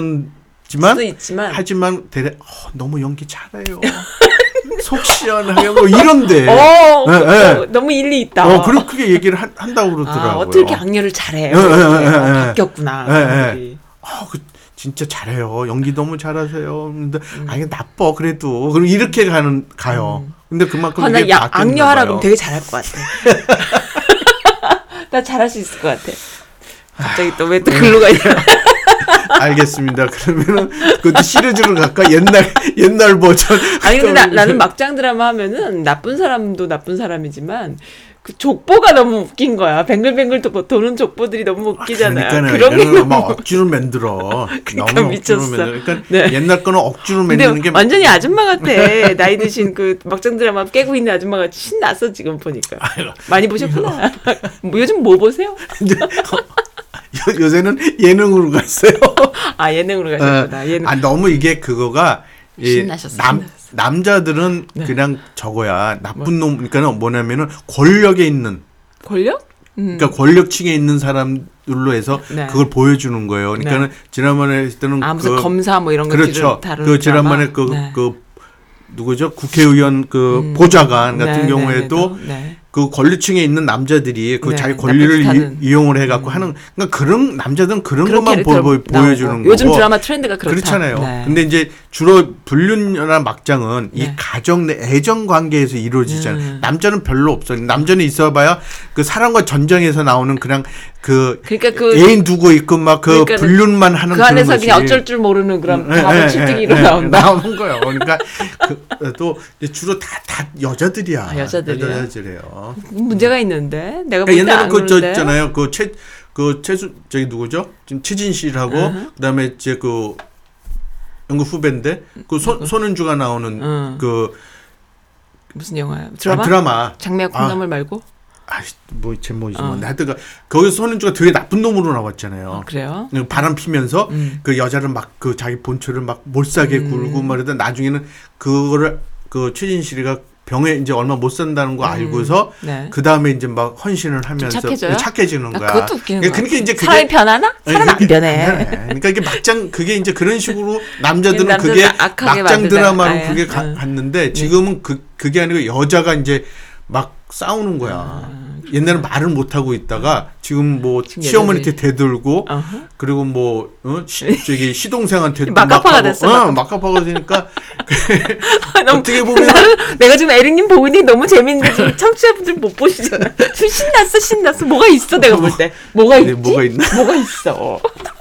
지만 수도 있지만 하지만 대래 어, 너무 연기 잘해요. <laughs> 속 시원하게 뭐 이런데. 어, 예. 어, 너무 일리 있다. 어, 그렇게 얘기를 한, 한다고 그러더라고요. 아, 어떻게 악녀를 잘해? 예, 어, 예. 바뀌었구나. 사람들이. 어, 그 진짜 잘해요. 연기 너무 잘하세요. 근데 음. 아니 나빠 그래도 그럼 이렇게 가는 가요. 근데 그만큼 아, 나 이게 악녀 하라. 그러면 되게 잘할 것 같아. <laughs> <laughs> 나 잘할 수 있을 것 같아. 갑자기 또 왜또 글로 가냐. <laughs> 알겠습니다. 그러면은 그것도 시리즈로 갈까? 옛날 옛날 버전. 아니 근데 나, 나는 막장 드라마 하면은 나쁜 사람도 나쁜 사람이지만 그 족보가 너무 웃긴 거야. 뱅글뱅글 도, 도는 족보들이 너무 웃기잖아요. 그러니까는 그런 게 이거는 막 너무 억지로 만들어. <laughs> 그러니까 너무 억지로 미쳤어. 만들어. 그러니까 네. 옛날 거는 억지로 만드는 게 완전히 아줌마 같아. <laughs> 나이 드신 그 막장 드라마 깨고 있는 아줌마 같이 신났어 지금 보니까. 많이 보셨구나. 뭐 요즘 뭐 보세요? 요, 요새는 예능으로 갔어요. <laughs> 아 예능으로 가셨구나. 예능. 아 너무 이게 그거가 이 신나셨어, 남 신나셨어. 남자들은 네. 그냥 저거야 나쁜 놈 그러니까는 뭐냐면은 권력에 있는 권력? 음. 그러니까 권력층에 있는 사람들로 해서 네. 그걸 보여주는 거예요. 그러니까는 지난번에 했을 때는 아 그 검사 뭐 이런 거 그렇죠. 그 지난번에 그, 드라마? 네. 그 누구죠? 국회의원 그 음. 보좌관 같은 네, 네, 경우에도 네, 네. 그 권리층에 있는 남자들이 그 네, 자기 권리를. 이, 용을 해갖고 하는 그러니까 그런 남자들은 그런 것만 보, 보, 보여주는. 거고 요즘 드라마 트렌드가 그렇다. 그렇잖아요. 네. 근데 이제 주로 불륜이나 막장은 이 네. 가정 내 애정 관계에서 이루어지잖아요. 음. 남자는 별로 없어요. 남자는 있어봐야 그 사랑과 전쟁에서 나오는 그냥 그 그러니까 그 애인 두고 있고 막그 그러니까는 불륜만 하는 그 안에서 그냥. 어쩔 줄 모르는 그런 예, 바보 예, 칠뜨기로 예, 예, 나온다. 나오는 거예요. 그러니까 그, 또 주로 다, 다 여자들이야. 아, 여자들이야? 여자들이에요. 문제가 있는데 내가 그러니까 옛날에 안 그저. 있잖아요. 그 최 그 최수 저기 누구죠? 지금 최진 씨하고 그다음에 이제 그 연극 후배인데 그 손, 손은주가 나오는 응. 그 무슨 영화야? 아, 드라마? 드라마. 장미와 아. 콩나물 말고? 아씨 뭐 제목이지 어. 뭐. 하여튼 그 거기서 손은주가 되게 나쁜 놈으로 나왔잖아요. 어, 그래요? 바람 피면서 음. 그 여자를 막 그 자기 본초를 막 몰싸게 굴고 말이다 나중에는 그거를 그 최진실이가 병에 이제 얼마 못 산다는 거 알고서 네. 그 다음에 이제 막 헌신을 하면서 착해져요? 착해지는 아, 거야. 그것도 웃기는 그러니까 거야. 그러니까 이제 그게 사람이 변하나? 사람 안 그게 변해. <laughs> 그러니까 이게 막장 그게 이제 그런 식으로 <laughs> 남자들은 남자들 그게 막장. 드라마로 아, 그게 예. 가, 응. 갔는데 지금은 그 그게 아니고 여자가 이제 막 싸우는 거야. 옛날에 말을 못 하고 있다가 지금 뭐 시어머니한테. 대들고 어허. 그리고 뭐 어? 시, 저기 <laughs> 시동생한테 막가파가 됐어, 어, 막가파가 되니까 <laughs> 너무- 어떻게 보면 내가 지금 에릭님 보니 너무 재밌는데 지금 청취자분들 못 보시잖아. 지금 신났어, 신났어. 뭐가 있어, 내가 볼 때. 뭐가 네, 있지? 뭐가 있나? 뭐가 있어. <laughs>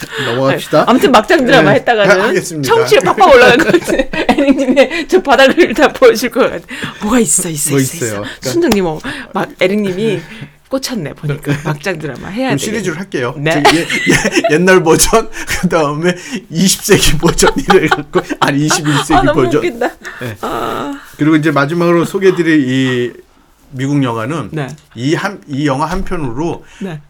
<laughs> 넘어갑시다. 아무튼 막장 드라마 네, 했다가는 하겠습니다. 청취율 팍팍 올라갈 것 같아. 에릭님의 <laughs> 저 바닥을 다 보여줄 것 같아. 뭐가 있어, 있어, 뭐 있어, 있어. 있어요? 그러니까- 순정님, 어, 막 에릭님이 꽂혔네 보니까 막장 드라마 해야 돼. 시리즈를 할게요. 네. 예, <laughs> 예, 옛날 버전, 그 다음에 20세기 버전 이래 갖고 아니 21세기 아 너무 버전. 웃긴다. 그리고 이제 마지막으로 소개드릴 이 미국 영화는 네. 이한이 영화 한 편으로 네.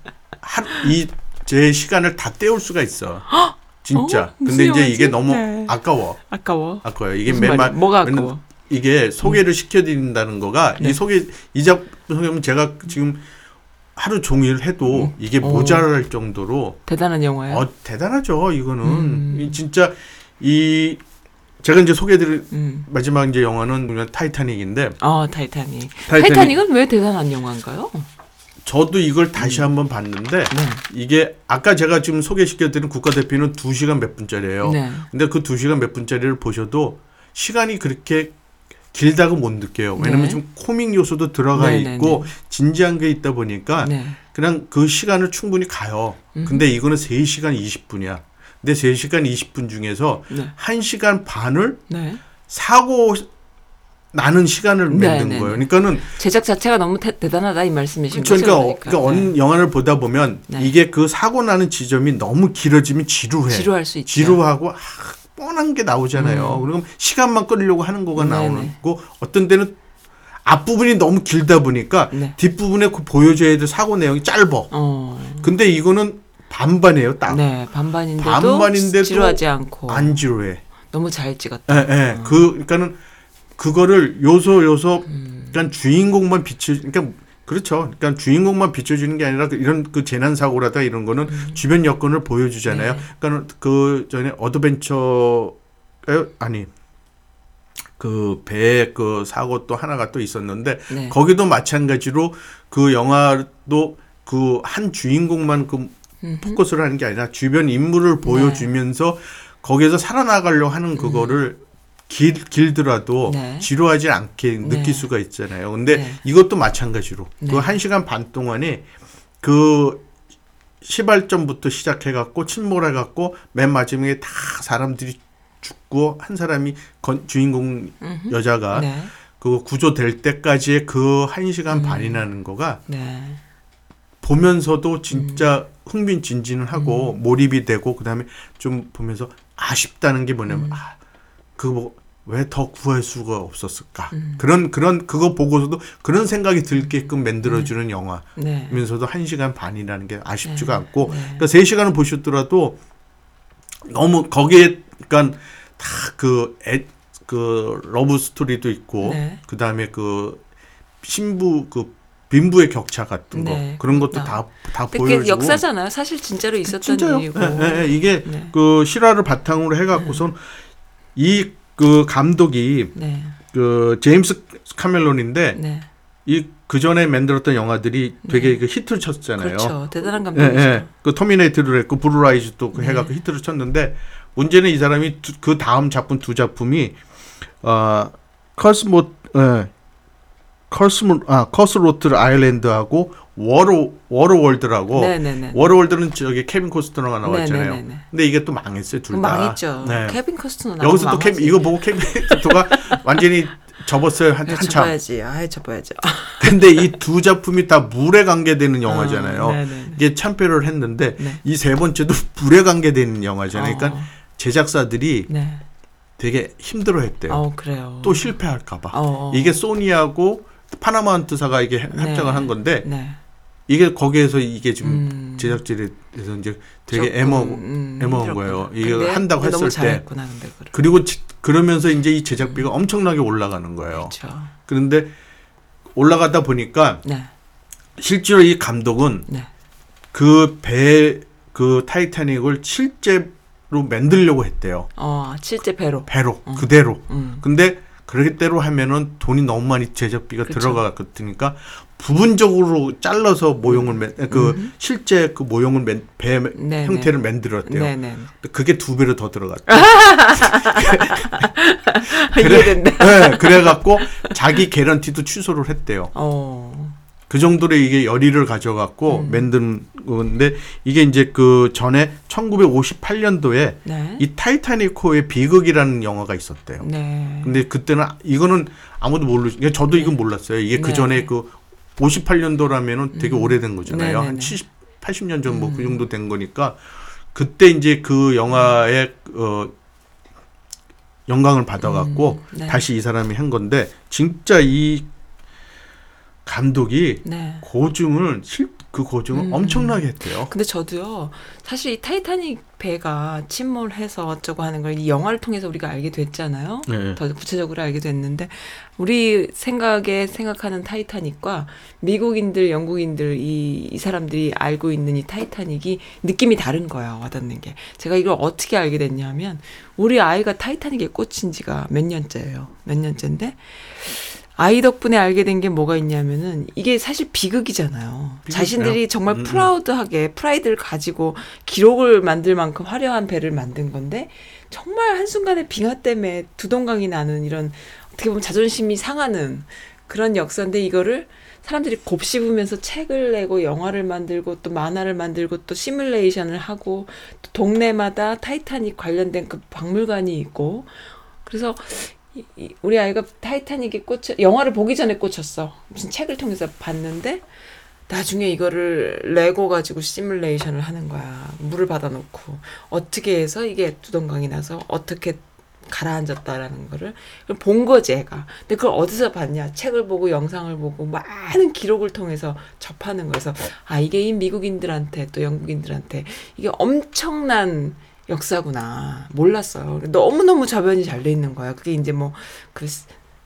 이 제 시간을 다 때울 수가 있어. <gasps> 진짜. 어? 근데 이제? 이게 너무 네. 아까워. 아까워. 아까워요. 이게? 마- 뭐가 맨- 아까워? 이게 소개를 시켜드린다는 거가 네. 이 소개 이 작품은 제가 지금 하루 종일 해도 이게 어. 모자랄 정도로 대단한 영화예요. 어 대단하죠. 이거는 음. 이 진짜 이 제가 이제 소개드릴 음. 마지막 이제 영화는 타이타닉인데 어, 타이타닉. 타이타닉. 타이타닉은 왜 대단한 영화인가요? 저도 이걸 다시 한번 봤는데 네. 이게 아까 제가 지금 소개시켜드린 국가대표는 2시간 몇 분짜리예요. 네. 근데 그 2시간 몇 분짜리를 보셔도 시간이 그렇게 길다고 못 느껴요. 왜냐면 네. 좀 코믹 요소도 들어가 네, 네, 있고 진지한 게 있다 보니까 네. 그냥 그 시간을 충분히 가요. 근데 이거는 3시간 20분이야. 근데 3시간 20분 중에서 네. 1시간 반을 네. 사고 나는 시간을 네, 만든 네, 거예요. 네. 그러니까는 제작 자체가 너무 대, 대단하다 이 말씀이신 그렇죠. 거죠. 그러니까, 그러니까 어느 영화를 보다 보면 네. 이게 그 사고 나는 지점이 너무 길어지면 지루해. 지루할 수 있죠. 지루하고 아, 뻔한 게 나오잖아요. 그럼 시간만 끌려고 하는 거가 음. 네네. 나오는 거 어떤 데는 앞부분이 너무 길다 보니까 네. 뒷부분에 그 보여줘야 될 사고 내용이 짧아. 어. 근데 이거는 반반이에요, 딱. 네, 반반인데도, 반반인데도 지루하지 않고 안 지루해. 너무 잘 찍었다. 예, 예. 그 그러니까는 그거를 요소 요소 음. 그러니까 주인공만 비춰 그러니까 그렇죠. 그러니까 주인공만 비춰주는 게 아니라 그 이런 그 재난 사고라다 이런 거는 음. 주변 여건을 보여주잖아요. 네. 그러니까 그 전에 어드벤처 아니 그 배그 사고 또 하나가 또 있었는데 네. 거기도 마찬가지로 그 영화도 그 한 주인공만 그 포커스를 하는 게 아니라 주변 인물을 보여주면서 거기에서 살아나가려고 하는 그거를 길, 길더라도 네. 지루하지 않게 네. 느낄 수가 있잖아요. 근데 네. 이것도 마찬가지로 네. 그한 시간 반 동안에 그 시발점부터 시작해갖고 침몰해갖고 맨 마지막에 다 사람들이 죽고 한 사람이 건, 주인공 여자가 네. 그 구조될 때까지의 그한 음. 시간 반이라는 거가 네. 보면서도 진짜 음. 흥미진진하고 몰입이 되고 그다음에 좀 보면서 아쉽다는 게 뭐냐면 음. 아 그거 뭐 왜 더 구할 수가 없었을까 음. 그런 그런 그거 보고서도 그런 생각이 들게끔 만들어주는 네. 영화면서도 한 시간 반이라는 게 아쉽지가 네. 않고 네. 그러니까 세 시간을 보셨더라도 너무 거기에 그러니까 다그 그 러브 스토리도 있고 네. 그다음에 그 신부 그 빈부의 격차 같은 거 네, 그런 것도 그렇다. 다 다 보여주고 역사잖아요. 사실 진짜로 있었던 진짜요. 일이고. 예, 예, 예. 이게 네. 그 실화를 바탕으로 해갖고선 이 그 감독이 네. 그 제임스 카메론인데 네. 이그 전에 만들었던 영화들이 되게 그 히트를 쳤잖아요. 그렇죠. 대단한 예, 감독이죠. 예. 그 터미네이터를 했고 True Lies도 그 네. 해갖고 히트를 쳤는데 문제는 이 사람이 두- 그 다음 작품 두 작품이 어 커스모 예. 커스모 아 Cutthroat Island하고 Water Waterworld라고 네네네. Waterworld는 저기 케빈 코스트너가 나왔잖아요. 네네네네. 근데 이게 또 망했어요 둘 다. 망했죠. 네. 케빈 코스트너 여기서 또 케빈 이거 보고 케빈 코스트너가 <laughs> 완전히 접었어요 한, 한참. 접어야지. 아, 접어야죠. <laughs> 근데 이 두 작품이 다 물에 관계되는 영화잖아요. 아, 네네네. 이게 참패를 했는데 네. 이세 번째도 물에 관계되는 영화잖아요. 그러니까 어. 제작사들이 네. 되게 힘들어했대요. 어, 그래요. 또 실패할까봐. 어, 어. 이게 소니하고 파나마운트사가 이게 네. 합작을 한 건데 네. 이게 거기에서 이게 지금 음. 제작진에서 이제 되게 애먹 음, 애먹은. 거예요. 근데 한다고 했을 때 잘했구나. 그리고 지- 그러면서 이제 이 제작비가 엄청나게 올라가는 거예요. 그렇죠. 그런데 올라가다 보니까 네, 실제로 이 감독은 네. 그배그 타이타닉을 실제로 만들려고 했대요. 어 실제 배로. 배로 그대로. 음. 근데 그렇게대로 하면은 돈이 너무 많이 제작비가 그쵸. 들어가니까 부분적으로 잘라서 모형을 맨, 그 실제 그 모형을 맨, 배 네, 형태를 만들었대요. 네네. 근데 그게 두 배로 더 들어갔대. <laughs> 이해된다. 네, 그래갖고 자기 개런티도 취소를 했대요. 어. 그 정도로 이게 열의를 가져갖고 음. 만든 건데 이게 이제 그 전에 1958년도에 네. 이 타이타닉호의 비극이라는 영화가 있었대요. 네. 근데 그때는 이거는 아무도 모르. 저도 이건 몰랐어요. 이게 그 네. 전에 그 58년도라면은 되게 오래된 거잖아요. 네네네. 한 70, 80년 전 뭐그 정도 된 거니까 그때 이제 그 영화의 어 영광을 받아갖고 음, 네. 다시 이 사람이 한 건데 진짜 이 감독이 네. 고증을 실그 고증을 음. 엄청나게 했대요. 근데 저도요. 사실 이 타이타닉 배가 침몰해서 어쩌고 하는 걸 이 영화를 통해서 우리가 알게 됐잖아요. 네. 더 구체적으로 알게 됐는데 우리 생각에 생각하는 타이타닉과 미국인들, 영국인들 이, 이 사람들이 알고 있는 이 타이타닉이 느낌이 다른 거예요. 와닿는 게. 제가 이걸 어떻게 알게 됐냐면 우리 아이가 타이타닉에 꽂힌 지가 몇 년째예요. 몇 년째인데 아이 덕분에 알게 된 게 뭐가 있냐면은 이게 사실 비극이잖아요. 비극이에요. 자신들이 정말 음, 음. proud하게 프라이드를 가지고 기록을 만들 만큼 화려한 배를 만든 건데 정말 한순간에 빙하 때문에 두동강이 나는 이런 어떻게 보면 자존심이 상하는 그런 역사인데 이거를 사람들이 곱씹으면서 책을 내고 영화를 만들고 또 만화를 만들고 또 시뮬레이션을 하고 또 동네마다 타이타닉 관련된 그 박물관이 있고 그래서 우리 아이가 타이타닉에 꽂혀 영화를 보기 전에 꽂혔어 무슨 책을 통해서 봤는데 나중에 이거를 레고 가지고 시뮬레이션을 하는 거야 물을 받아놓고 어떻게 해서 이게 두동강이 나서 어떻게 가라앉았다라는 거를 본 거지 애가. 근데 그걸 어디서 봤냐? 책을 보고 영상을 보고 많은 기록을 통해서 접하는 거여서 아 이게 이 미국인들한테 또 영국인들한테 이게 엄청난 역사구나 몰랐어요. 너무 너무 저변이 잘 돼 있는 거야. 그게 이제 뭐 그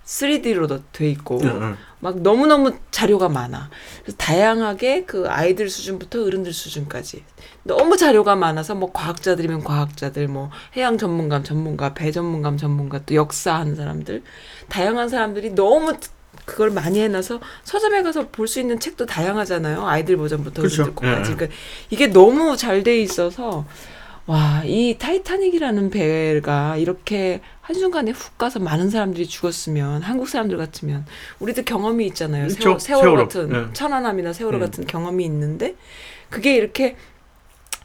3D로도 돼 있고 응, 응. 막 너무너무 자료가 많아. 그래서 다양하게 그 아이들 수준부터 어른들 수준까지 너무 자료가 많아서 뭐 과학자들이면 과학자들, 뭐 해양 전문가 전문가, 배 전문가 전문가, 또 역사하는 사람들, 다양한 사람들이 너무 그걸 많이 해놔서 서점에 가서 볼 수 있는 책도 다양하잖아요. 아이들 버전부터 그렇죠. 어른들 거까지. 예. 그러니까 이게 너무 잘 돼 있어서 와, 이 타이타닉이라는 배가 이렇게 한순간에 훅 가서 많은 사람들이 죽었으면 한국 사람들 같으면 우리도 경험이 있잖아요. 세월. 세월. 같은 네. 천안함이나 세월호 음. 같은 경험이 있는데 그게 이렇게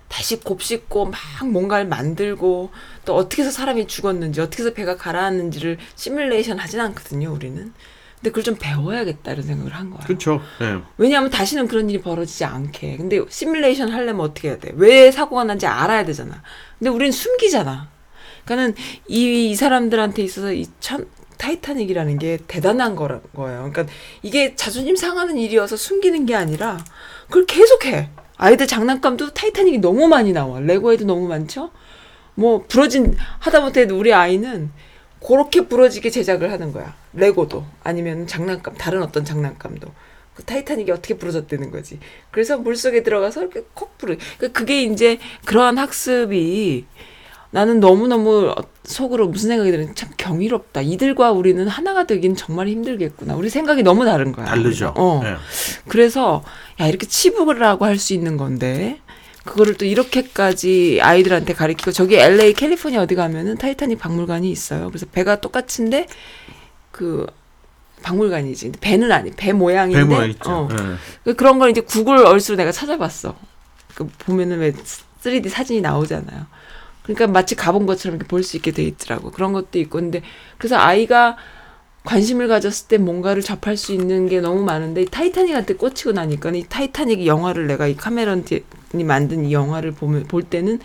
다시 곱씹고 막 뭔가를 만들고 또 어떻게 해서 사람이 죽었는지 어떻게 해서 배가 가라앉는지를 시뮬레이션 하진 않거든요, 우리는. 근데 그걸 좀 배워야겠다 이런 생각을 한 거야. 그렇죠. 예. 왜냐하면 다시는 그런 일이 벌어지지 않게. 근데 시뮬레이션 하려면 어떻게 해야 돼? 왜 사고가 난지 알아야 되잖아. 근데 우리는 숨기잖아. 그러니까는 이, 이 사람들한테 있어서 이 참 타이타닉이라는 게 대단한 거라, 거예요. 그러니까 이게 자존심 상하는 일이어서 숨기는 게 아니라 그걸 계속해. 아이들 장난감도 타이타닉이 너무 많이 나와. 레고에도 너무 많죠? 뭐 부러진 하다못해 우리 아이는 그렇게 부러지게 제작을 하는 거야. 레고도 아니면 장난감 다른 어떤 장난감도 그 타이타닉이 어떻게 부러졌다는 거지. 그래서 물 속에 들어가서 이렇게 콕 부르. 그 그게 이제 그러한 학습이 나는 너무 너무 속으로 무슨 생각이 드는 참 경이롭다. 이들과 우리는 하나가 되긴 정말 힘들겠구나. 우리 생각이 너무 다른 거야. 다르죠. 어. 예. 그래서 야 이렇게 치부라고 할 수 있는 건데 그거를 또 이렇게까지 아이들한테 가르치고 저기 LA 캘리포니아 어디 가면은 타이타닉 박물관이 있어요. 그래서 배가 똑같은데 그 박물관이지. 배는 아니 배 모양인데 배 모양 있죠. 어. 예. 그 그런 걸 이제 Google Earth로 내가 찾아봤어. 그 보면은 왜 3D 사진이 나오잖아요. 그러니까 마치 가본 것처럼 이렇게 볼 수 있게 돼 있더라고. 그런 것도 있고. 근데 그래서 아이가 관심을 가졌을 때 뭔가를 접할 수 있는 게 너무 많은데 이 타이타닉한테 꽂히고 나니까 이 타이타닉 영화를 내가 이 카메론이 만든 이 영화를 보면 볼 때는 아,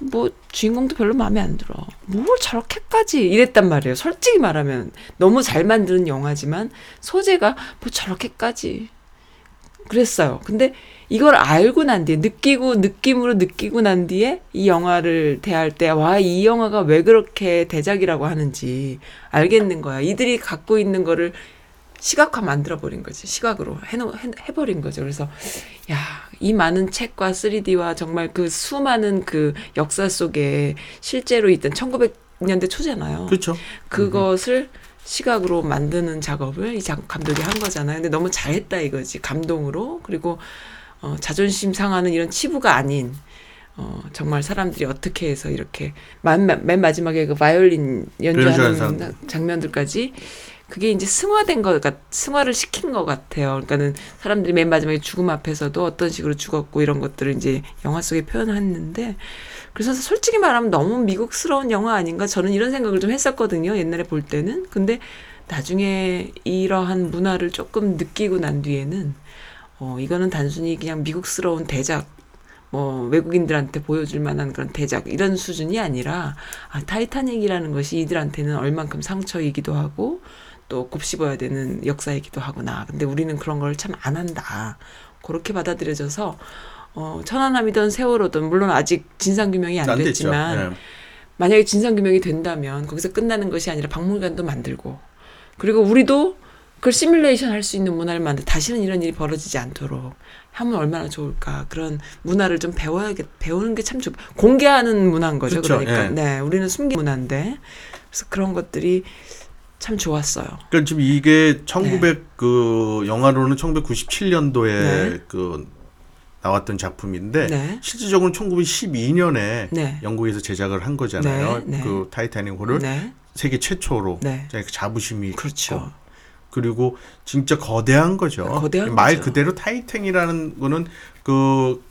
뭐 주인공도 별로 마음에 안 들어. 뭘 저렇게까지 이랬단 말이에요. 솔직히 말하면 너무 잘 만드는 영화지만 소재가 뭐 저렇게까지 그랬어요. 근데 이걸 알고 난 뒤에 느끼고 느낌으로 느끼고 난 뒤에 이 영화를 대할 때 와 이 영화가 왜 그렇게 대작이라고 하는지 알겠는 거야. 이들이 갖고 있는 거를 시각화 만들어 버린 거지. 시각으로 해놓 해, 해버린 거죠. 그래서 야 이 많은 책과 3D와 정말 그 수많은 그 역사 속에 실제로 있던 1900년대 초잖아요. 그렇죠. 그것을 시각으로 만드는 작업을 이 작- 감독이 한 거잖아요. 근데 너무 잘했다 이거지. 감동으로. 그리고 어, 자존심 상하는 이런 치부가 아닌 어, 정말 사람들이 어떻게 해서 이렇게 맨, 맨 마지막에 그 바이올린 연주하는 장면들까지 그게 이제 승화된 것 같, 승화를 시킨 것 같아요. 그러니까는 사람들이 맨 마지막에 죽음 앞에서도 어떤 식으로 죽었고 이런 것들을 이제 영화 속에 표현했는데 그래서 솔직히 말하면 너무 미국스러운 영화 아닌가 저는 이런 생각을 좀 했었거든요. 옛날에 볼 때는. 근데 나중에 이러한 문화를 조금 느끼고 난 뒤에는 어 이거는 단순히 그냥 미국스러운 대작 뭐 외국인들한테 보여줄 만한 그런 대작 이런 수준이 아니라 아, 타이타닉이라는 것이 이들한테는 얼만큼 상처이기도 하고 또 곱씹어야 되는 역사이기도 하구나. 근데 우리는 그런 걸 참 안 한다. 그렇게 받아들여져서 어, 천안함이든 세월호든 물론 아직 진상 규명이 안, 안. 됐지만 예. 만약에 진상 규명이 된다면 거기서 끝나는 것이 아니라 박물관도 만들고 그리고 우리도 그걸 시뮬레이션 할 수 있는 문화를 만들 다시는 이런 일이 벌어지지 않도록 하면 얼마나 좋을까 그런 문화를 좀 배워야겠 배우는 게 참 좋 공개하는 문화인 거죠 그렇죠. 그러니까 예. 네 우리는 숨긴 문화인데 그래서 그런 것들이 참 좋았어요 그러니까 지금 이게 1900그 영화로는 1997년도에 네. 그 나왔던 작품인데 네. 실질적으로 1912년에 네. 영국에서 제작을 한 거잖아요. 네, 네. 그 타이타닉 호를 네 세계 최초로 네. 그 자부심이 그렇죠. 있고 그리고 진짜 거대한 거죠. 거대한 말 거죠. 그대로 타이탄이라는 거는 그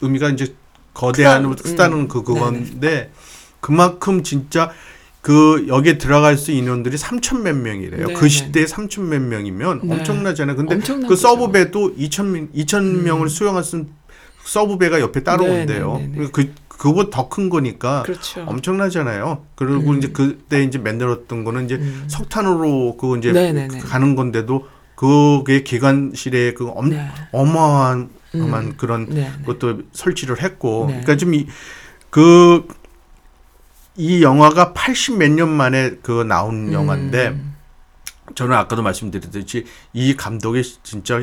의미가 이제 거대한 크다, 크다는 음, 그 그건데 그만큼 진짜 그 여기에 들어갈 수 인원들이 3천 몇 명이래요. 네, 그 네. 시대에 3천 몇 명이면 네. 엄청나잖아요. 근데 엄청난 그. 서브배도 2천 명, 2천 명을 수용할 수 있는 서브배가 옆에 따로 네, 온대요. 네, 네, 네. 그 그거 더 큰 거니까 그렇죠 엄청나잖아요. 그리고 음. 이제 그때 이제 만들었던 거는 이제 음. 석탄으로 그 이제 네 네 네. 가는 건데도 그게 기관실에 그 엄, 네. 어마어마한 음. 그런 네, 네. 것도 설치를 했고, 네. 그러니까 좀이그 이 영화가 80 몇 년 만에 그 나온 영화인데 음. 저는 아까도 말씀드렸듯이 이 감독이 진짜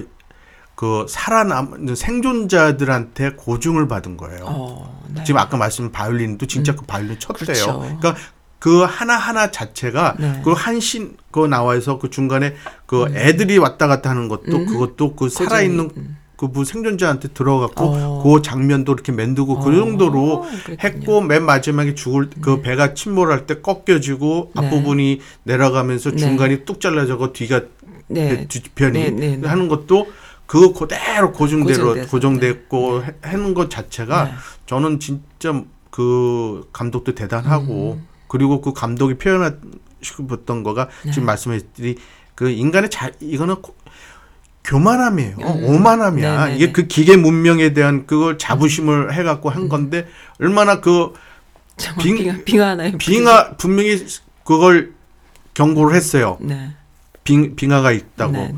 그 살아남 생존자들한테 고증을 받은 거예요. 어, 네. 지금 아까 말씀 바이올린도 진짜 그 바이올린 쳤대요. 그렇죠. 그러니까 그 하나 하나 자체가 네. 그 한신 그 나와서 그 중간에 그 애들이 왔다 갔다 하는 것도 음. 그것도 그 살아 있는 음. 그뭐 생존자한테 들어갔고 어. 그 장면도 이렇게 만들고 그 어, 정도로 그랬군요. 했고 맨 마지막에 죽을 그 배가 침몰할 때 꺾여지고 네. 앞부분이 내려가면서 네. 중간이 뚝 잘라져고 뒤가 네. 뒤편이 네, 네, 네. 하는 것도 그 그대로 고정대로 고정돼서, 고정됐고 해- 하는 것 자체가 네. 저는 진짜 그 감독도 대단하고 음. 그리고 그 감독이 표현하고 싶었던 거가 네. 지금 말씀하셨듯이 그 인간의 자 이거는 고- 교만함이에요. 음. 오만함이야. 네네네. 이게 그 기계 문명에 대한 그걸 자부심을 해갖고 한 건데 얼마나 그 빙- 빙하, 빙하나요? 빙하 분명히 그걸 경고를 했어요. 네. 빙 빙하가 있다고. 네.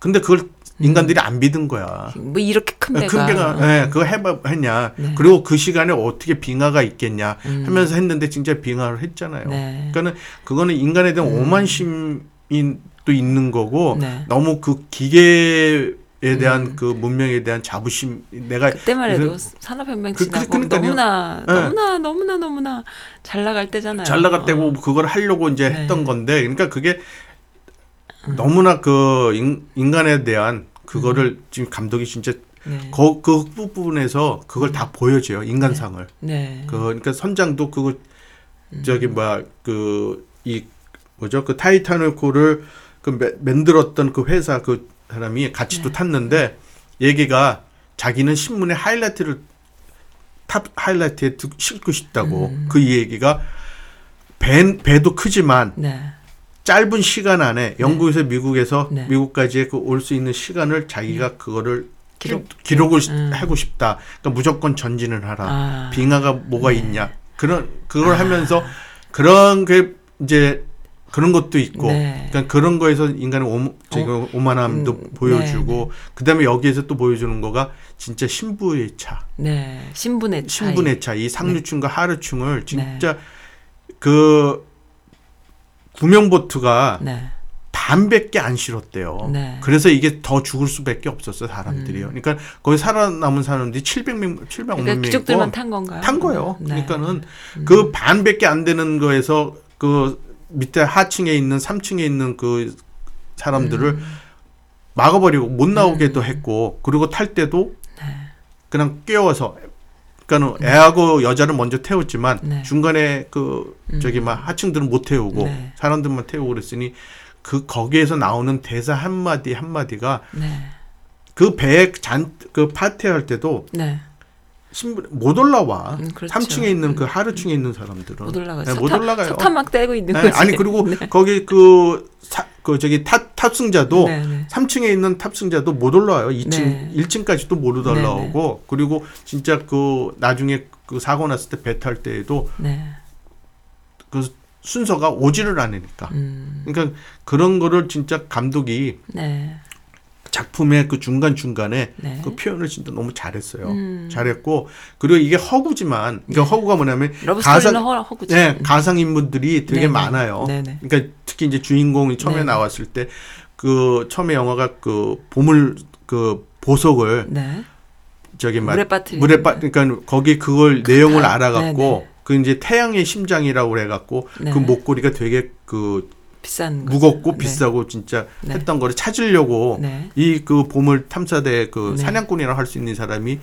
근데 그걸 인간들이 안 믿은 거야. 뭐 이렇게 큰 배가 큰 배가 예, 그거 해봐 했냐. 네. 그리고 그 시간에 어떻게 빙하가 있겠냐 음. 하면서 했는데 진짜 빙하를 했잖아요. 네. 그러니까는 그거는 인간에 대한 오만심이 또 있는 거고 네. 너무 그 기계 에 대한 그 문명에 대한 자부심 내가 그때만 해도 산업혁명 그- 지나고 그러니까요. 너무나 네. 너무나 너무나 너무나 잘 나갈 때잖아요. 잘 나갔다고 그걸 하려고 이제 네. 했던 건데 그러니까 그게 너무나 그 인, 인간에 대한 그거를 지금 감독이 진짜 네. 그, 그 부분에서 그걸 다 보여줘요 인간상을 네. 그 그러니까 선장도 그거 저기 뭐야 그 이 뭐죠 그 타이타닉호를 그 매- 만들었던 그 회사 그 사람이 같이 또 탔는데 얘기가 자기는 신문에 하이라이트를 top 하이라이트에 듣- 싣고 싶다고 그 얘기가 배 배도 크지만 네. 짧은 시간 안에 영국에서 미국에서 네. 미국까지 그 올 수 있는 시간을 자기가 그거를 기록- 기록, 을 음. 하고 싶다. 그러니까 무조건 전진을 하라. 아. 빙하가 뭐가 네. 있냐. 그런 그걸 하면서 그런 그 이제 그런 것도 있고 네. 그러니까 그런 거에서 인간의 오, 저기 어, 오만함도 음, 보여주고 네, 그다음에 여기에서 또 보여주는 거가 진짜 신부의 차 네. 신분의 차이. 신분의 차 이 상류층과 하류층을 진짜 네. 그 구명보트가 네. 반밖에 안 실었대요. 네. 그래서 이게 더 죽을 수밖에 없었어 사람들이요. 그러니까 거기 살아남은 사람들이 700명, 700명 음. 그러니까 귀족들만 있고 탄 건가요? 탄 거예요. 네. 그러니까는 그 반밖에 안 되는 거에서 그 밑에 하층에 있는 3층에 있는 그 사람들을 음. 막아버리고 못 나오게도 했고 그리고 탈 때도 네. 그냥 끼워서 그러니까는 애하고 여자를 먼저 태웠지만 네. 중간에 그 저기 막 하층들은 못 태우고 네. 사람들만 태우고 그랬으니 그 거기에서 나오는 대사 한 마디 한 마디가 네. 그 배에 잔 그 파티할 때도 네. 신분 못 올라와. 음, 그렇죠. 3층에 있는 그 하루층에 있는 사람들은 못 올라가요. 네, 못 올라가요. 석탄 막 떼고 있는 네, 거지. 아니 그리고 <laughs> 거기 그, 사, 그 저기 탑 탑승자도 네, 네. 3층에 있는 탑승자도 못 올라와요. 2층, 네. 1층까지도 못 네, 올라오고 그리고 진짜 그 나중에 그 사고 났을 때 배 탈 때에도 네. 그 순서가 오지를 않으니까. 음. 그러니까 그런 거를 진짜 감독이 네. 작품의 그 중간 중간에 네. 그 표현을 진짜 너무 잘했어요. 음. 잘했고 그리고 이게 허구지만 그러니까 허구가 뭐냐면 가상 허구죠. 네, 가상 인물들이 되게 네네. 많아요. 네네. 그러니까 특히 이제 주인공이 처음에 네네. 나왔을 때 그 처음에 영화가 그 보물 그 보석을 네. 저기 막 물에 빠뜨리는 물에 빠 그러니까 거기 그걸 내용을 다- 알아갖고. 그 이제 태양의 심장이라고 그래갖고 그 네네. 목걸이가 되게 그 비싼. 무겁고 네. 비싸고 진짜 네. 했던 거를 찾으려고 네. 이그 보물 탐사대 그 네. 사냥꾼이라고 할 수 있는 사람이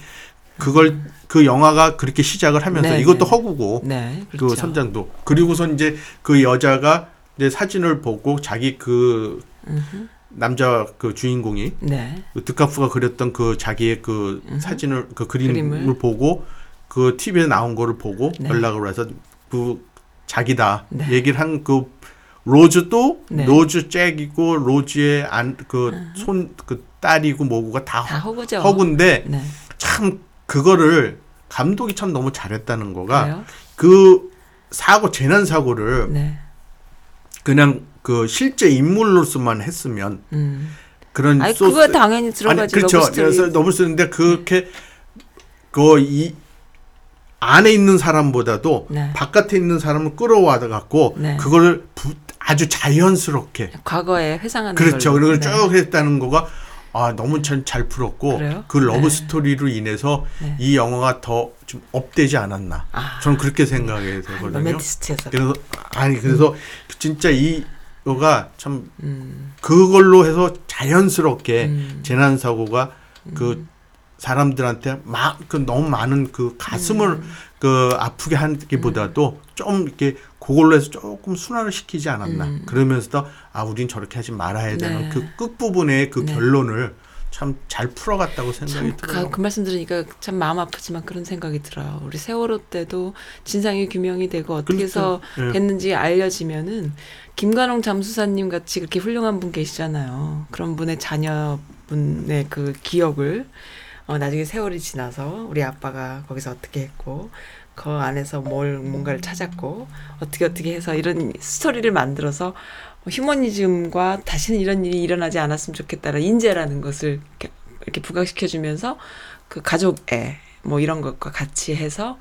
그걸 그 영화가 그렇게 시작을 하면서 네, 이것도 네. 허구고 네. 그 그렇죠. 선장도 그리고서 이제 그 여자가 이제 사진을 보고 자기 그 음흠. 남자 그 주인공이 네. 그 디카프가 그렸던 그 자기의 그 사진을 그 그림을, 그림을. 보고 그 TV에 나온 거를 보고 네. 연락을 해서 그 자기다 네. 얘기를 한그 로즈도 네. 로즈 잭이고 로즈의 안 그손그 딸이고 뭐고가 다, 다 허구죠. 허구인데 네. 참 그거를 감독이 참 너무 잘했다는 거가 그래요? 그 사고 재난 사고를 네. 그냥 그 실제 인물로서만 했으면 음. 그런 아니 소스 그거 당연히 들어가지. 그렇죠. 러브 스토리. 그래서 너무 쓰는데 그렇게 그이 안에 있는 사람보다도 네. 바깥에 있는 사람을 끌어와 갖고 네. 그거를 부- 아주 자연스럽게 과거에 회상하는 그렇죠. 걸로. 그걸 네. 쭉 했다는 거가 아 너무 잘, 잘 풀었고 그래요? 그 러브 네. 스토리로 인해서 네. 이 영화가 더 좀 up되지 않았나. 아. 저는 그렇게 생각이 되거든요. 로맨티스트에서. 그래서 아니 그래서 진짜 이 영화가 참 음. 그걸로 해서 자연스럽게 음. 재난 사고가 그 사람들한테 막 그 너무 많은 그 가슴을 음. 그 아프게 하기보다도 좀 이렇게 그걸로 해서 조금 순환을 시키지 않았나 그러면서도 아 우린 저렇게 하지 말아야 되는 음. 네. 그 끝부분의 그 네. 결론을 참 잘 풀어갔다고 생각이 참, 들어요. 그, 그 말씀 들으니까 참 마음 아프지만 그런 생각이 들어요. 우리 세월호 때도 진상이 규명이 되고 어떻게 그러니까, 예. 됐는지 알려지면은 김관홍 잠수사님 같이 그렇게 훌륭한 분 계시잖아요. 그런 분의 자녀분의 그 기억을 어, 나중에 세월이 지나서 우리 아빠가 거기서 어떻게 했고 그 안에서 뭘 뭔가를 찾았고 어떻게 어떻게 해서 이런 스토리를 만들어서 휴머니즘과 다시는 이런 일이 일어나지 않았으면 좋겠다는 인재라는 것을 이렇게, 이렇게 부각시켜 주면서 그 가족애 뭐 이런 것과 같이 해서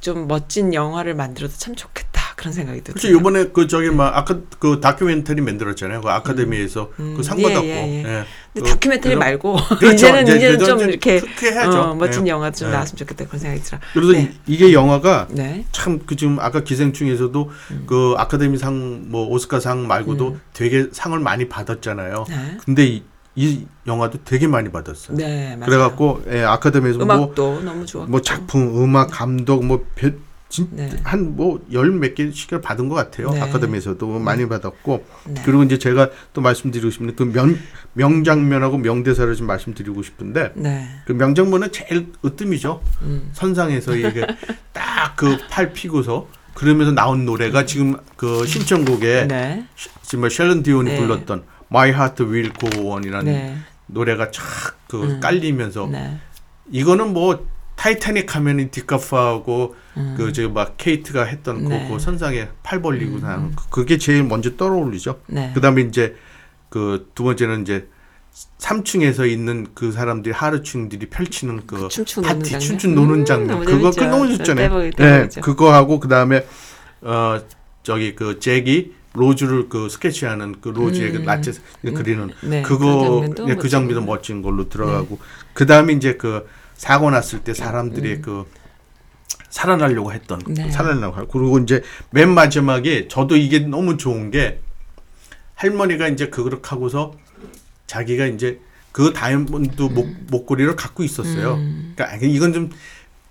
좀 멋진 영화를 만들어도 참 좋겠다 그런 생각이 들어요. 그렇죠. 이번에 그 저기 막 아까 그 다큐멘터리 만들었잖아요. 그 아카데미에서 음. 그상 예, 받았고. 예, 예. 예. 근데 그- 다큐멘터리 말고 <laughs> <laughs> 그렇죠. 이제는 이제 이제는 좀 이렇게. 어, 멋진 예. 영화 좀 예. 나왔으면 좋겠다 그런 생각이 들어. 그래서 네. 이게 영화가 네. 참그 지금 아까 기생충에서도 음. 그 아카데미상 뭐 오스카상 말고도 되게 상을 많이 받았잖아요. 네. 근데 이, 이 영화도 되게 많이 받았어요. 네, 맞아요. 그래갖고 예, 아카데미에서 뭐, 음악도 너무 좋았고. 뭐 작품, 음악, 감독 뭐 네. 뭐한뭐 열 몇 개씩을 받은 것 같아요. 네. 아카데미에서도 많이 받았고 네. 그리고 이제 제가 또 말씀드리고 싶은 그 명, 명장면하고 명대사를 좀 말씀드리고 싶은데 네. 그 명장면은 제일 으뜸이죠. 음. 선상에서 이게 <laughs> 딱 그 팔 피고서 그러면서 나온 노래가 지금 그 신청곡에 네. 시- 지금 셀린 디온이 네. 불렀던 My Heart Will Go On이라는 네. 노래가 착그 음. 깔리면서 네. 이거는 뭐 타이타닉 하면은 디카프하고 그저막 케이트가 했던 음. 네. 음. 그, 그 선상에 팔 벌리고 서는 그- 그게 제일 먼저 떠오르죠. 네. 그다음에 이제 그 두 번째는 이제 3층에서 있는 그 사람들이 하루층들이 펼치는 그, 그 파티. 춤춘 노는 음, 장면 너무 그거 그. 너무 좋잖아요. 대박이- 네, 대박이죠. 그거 하고 그다음에 어 저기 그 잭이 로즈를 그 스케치하는 그 로즈의 그 라체 그리는 네, 그거 그 장면도 예, 그 장면도 멋지고. 멋진 걸로 들어가고 그다음에 이제 그 사고 났을 때 사람들이 그 살아나려고 했던 그 음. 네. 살아나려고 하고 그리고 이제 맨 마지막에 저도 이게 너무 좋은 게 할머니가 이제 그걸 하고서 자기가 이제 그 다이아몬드 목, 목걸이를 갖고 있었어요. 그러니까 이건 좀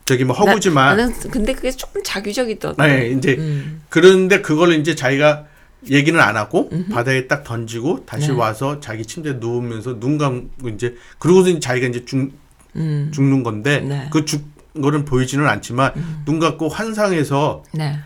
저기 뭐 허구지만 음. 나, 나는 근데 그게 조금 자기적이더라고. 네, 이제 음. 그런데 그걸 이제 자기가 얘기는 안 하고 바다에 딱 던지고 다시 네. 와서 자기 침대에 누우면서 눈 감고 이제 그러고서 자기가 이제 죽, 음. 죽는 건데 네. 그죽 거는 보이지는 않지만 눈 감고 환상에서 네.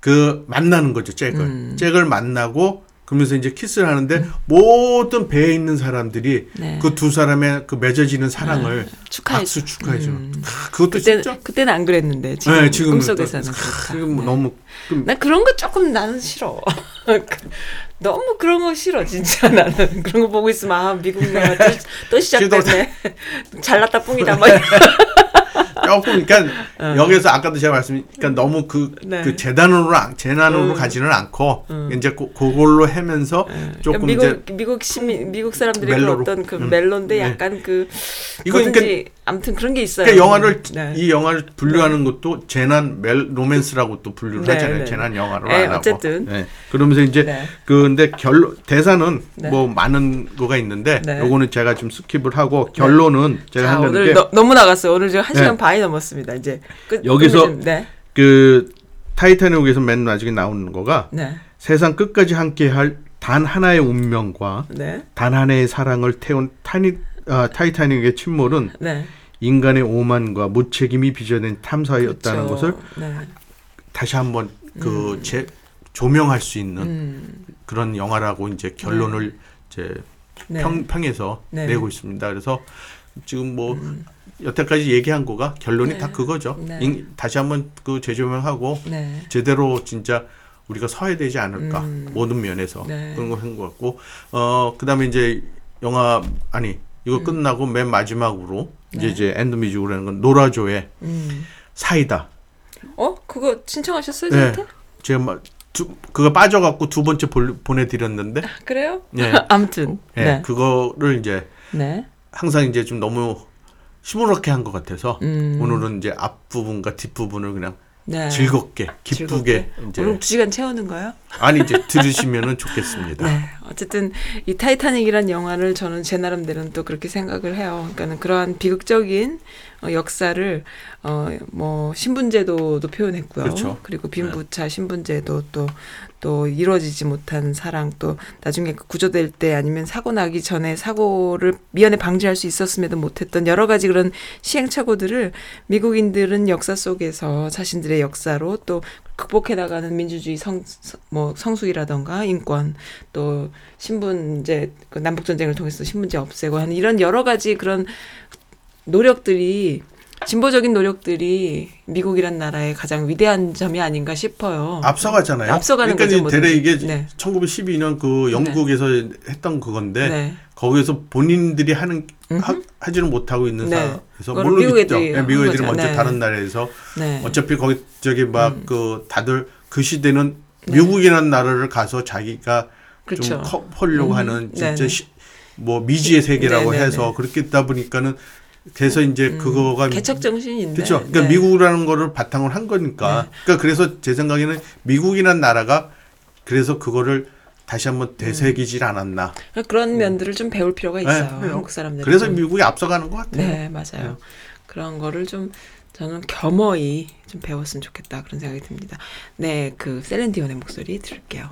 그 만나는 거죠 잭을 음. 잭을 만나고 그러면서 이제 키스를 하는데 모든 배에 있는 사람들이 네. 그두 사람의 그 맺어지는 사랑을 축하해. 박수 축하해 주는 음. 그것도 그때 진짜 그때는 안 그랬는데 지금 네, 지금은 꿈속에서는 또- 그렇다. 지금 뭐 네. 너무 좀 나 그런 거 조금 나는 싫어. <laughs> 너무 그런 거 싫어 진짜 <laughs> 나는 그런 거 보고 있으면 아 미국 영화 또, 또 시작됐네. <laughs> 잘났다 뿡이다 막. 조금 그러니까 <laughs> 여기서 아까도 제가 말씀 그러니까 너무 그, 어. 네. 그 재단으로 안- 재난으로 음. 가지는 않고 이제 그, 그걸로 하면서 조금 미국 이제 미국 시민 미국 사람들의 그 멜로로. 어떤 그 음. 멜로인데 네. 약간 그 이거 뭐든지 아무튼 그런 게 있어요. 그러니까 영화를 네. 이 영화를 분류하는 것도 재난 멜 로맨스라고 또 분류를 네, 하잖아요. 네. 재난 영화로 네, 안 하고. 어쨌든. 네. 그러면서 이제 네. 근데 결론 대사는 네. 뭐 많은 거가 있는데 네. 요거는 제가 좀 skip을 하고 결론은 제가 자, 오늘 게 너, 너무 나갔어요. 오늘 지금 한 네. 시간 반이 넘었습니다. 이제 끝, 여기서 네. 그 타이타닉에서 맨 나중에 나오는 거가 네. 세상 끝까지 함께 할 단 하나의 운명과 네. 단 하나의 사랑을 태운 타니, 아, 타이타닉의 침몰은 네. 인간의 오만과 무책임이 빚어낸 참사였다는 그렇죠. 것을 네. 다시 한번 그 재, 조명할 수 있는 음. 그런 영화라고 이제 결론을 이제 네. 평, 평에서 네. 내고 있습니다. 그래서 지금 뭐 여태까지 얘기한 거가 결론이 네. 다 그거죠. 네. 인- 다시 한번 그 재조명하고 네. 제대로 진짜 우리가 서야 되지 않을까 음. 모든 면에서 네. 그런 걸한것 같고 어 그다음에 이제 영화 아니 음. 이거 끝나고 맨 마지막으로 이제 네. 이제 end music으로 하는 건 노라조의 음. 사이다. 어? 그거 신청하셨어요, 네. 저한테? 제가 막 두, 그거 빠져갖고 두 번째 볼, 보내드렸는데 그래요? 네. <laughs> 아무튼. 예, 네. 그거를 이제 네. 항상 이제 좀 너무 시무룩해 한 것 같아서 음. 오늘은 이제 앞부분과 뒷부분을 그냥 네. 즐겁게 기쁘게 즐겁게. 이제 오늘 두 시간 채우는 거예요? 아니 이제 <laughs> 들으시면은 좋겠습니다. 네. 어쨌든 이 타이타닉이란 영화를 저는 제 나름대로는 또 그렇게 생각을 해요. 그러니까는 그러한 비극적인 어, 역사를 어 뭐 신분제도도 표현했고요. 그렇죠. 그리고 빈부차 신분제도 또 또 이루어지지 못한 사랑 또 나중에 그 구조될 때 아니면 사고 나기 전에 사고를 미연에 방지할 수 있었음에도 못했던 여러 가지 그런 시행착오들을 미국인들은 역사 속에서 자신들의 역사로 또 극복해 나가는 민주주의 성 뭐 성숙이라던가 인권 또 신분제 그 남북 전쟁을 통해서 신분제 없애고 하는 이런 여러 가지 그런 노력들이 진보적인 노력들이 미국이란 나라의 가장 위대한 점이 아닌가 싶어요. 앞서가잖아요. 앞서가는 그러니까 거죠, 뭐든지. 이게 네. 1912년 그 영국에서 했던 그건데 네. 거기에서 본인들이 하는 하. 하지는 못하고 있는 네. 상황에서 물론 미국. 애들이 네, 미국 애들이. 먼저 네. 다른 나라에서 네. 어차피 거기 저기 막 음. 그 다들 그 시대는 미국이라는 나라를 가서 자기가 그렇죠. 좀 커보려고 음. 하는 진짜. 시, 뭐 미지의 세계라고. 해서 그렇게 있다 보니까는 그래서 이제 그거가 개척 정신인데. 그렇죠. 그러니까 네. 미국이라는 거를 바탕으로 한 거니까. 그러니까 그래서 제 생각에는 미국이라는 나라가 그래서 그거를 다시 한번 되새기질 않았나. 그런 면들을 좀 배울 필요가 있어요. 네. 한국 사람들. 그래서 미국이 앞서가는 것 같아요. 네, 맞아요. 그런 거를 좀 저는 겸허히 좀 배웠으면 좋겠다 그런 생각이 듭니다. 네, 그 셀렌디온의 목소리 들을게요.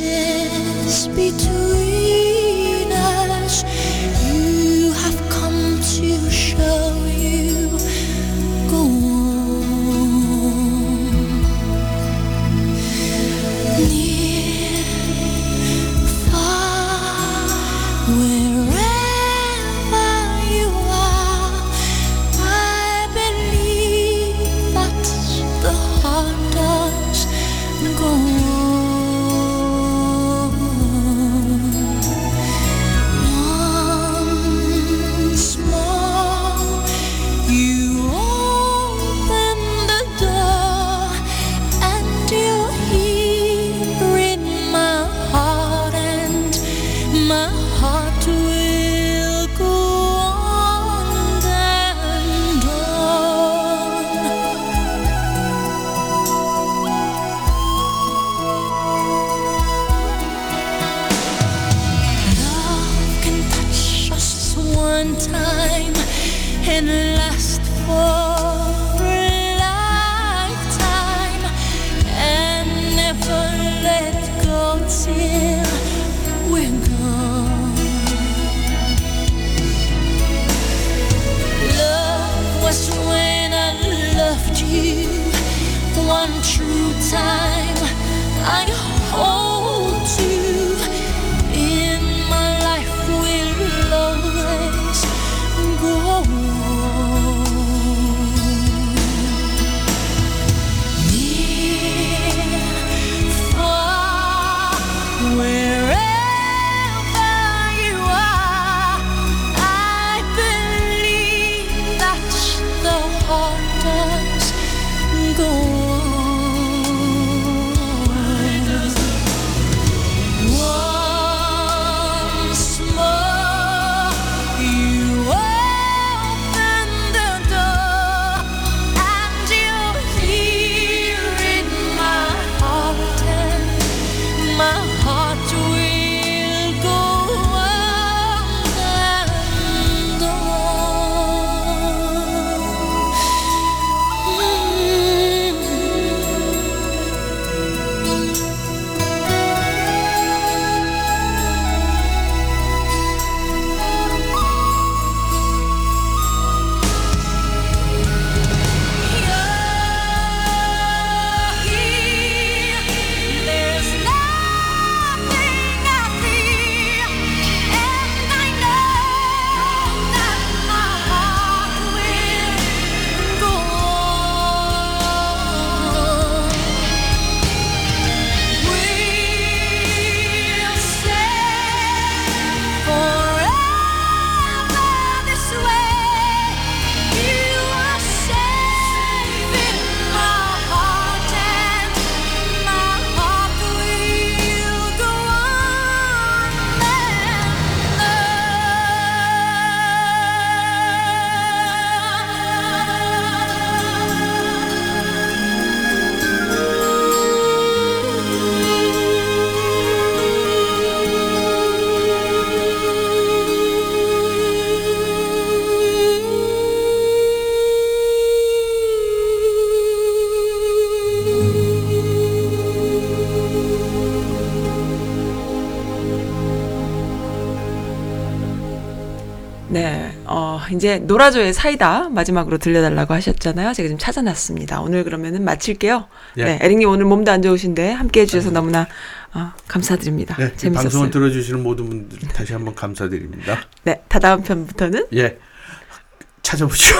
differences between sun. 이제 노라조의 사이다 마지막으로 들려달라고 하셨잖아요. 제가 지금 찾아놨습니다. 오늘 그러면은 마칠게요. 예. 네, 에릭님 오늘 몸도 안 좋으신데 함께 해주셔서 너무나 어, 감사드립니다. 네, 이 재밌었어요. 방송을 들어주시는 모든 분들 다시 한번 감사드립니다. 네, 다다음 편부터는 예. 찾아보죠.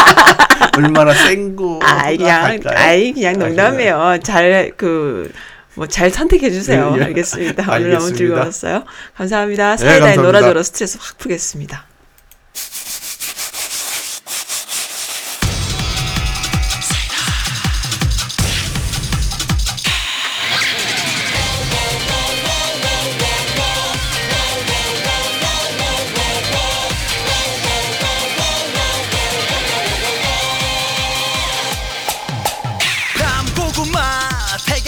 <laughs> 얼마나 센 거. 아이 그냥 할까요? 아이 그냥 아, 농담이에요. 잘그 뭐 잘 선택해 주세요. 예, 예. 알겠습니다. <laughs> 오늘 너무 알겠습니다. 즐거웠어요. 감사합니다. 네, 사이다의 감사합니다. 노라조로 스트레스 확 풀겠습니다. my take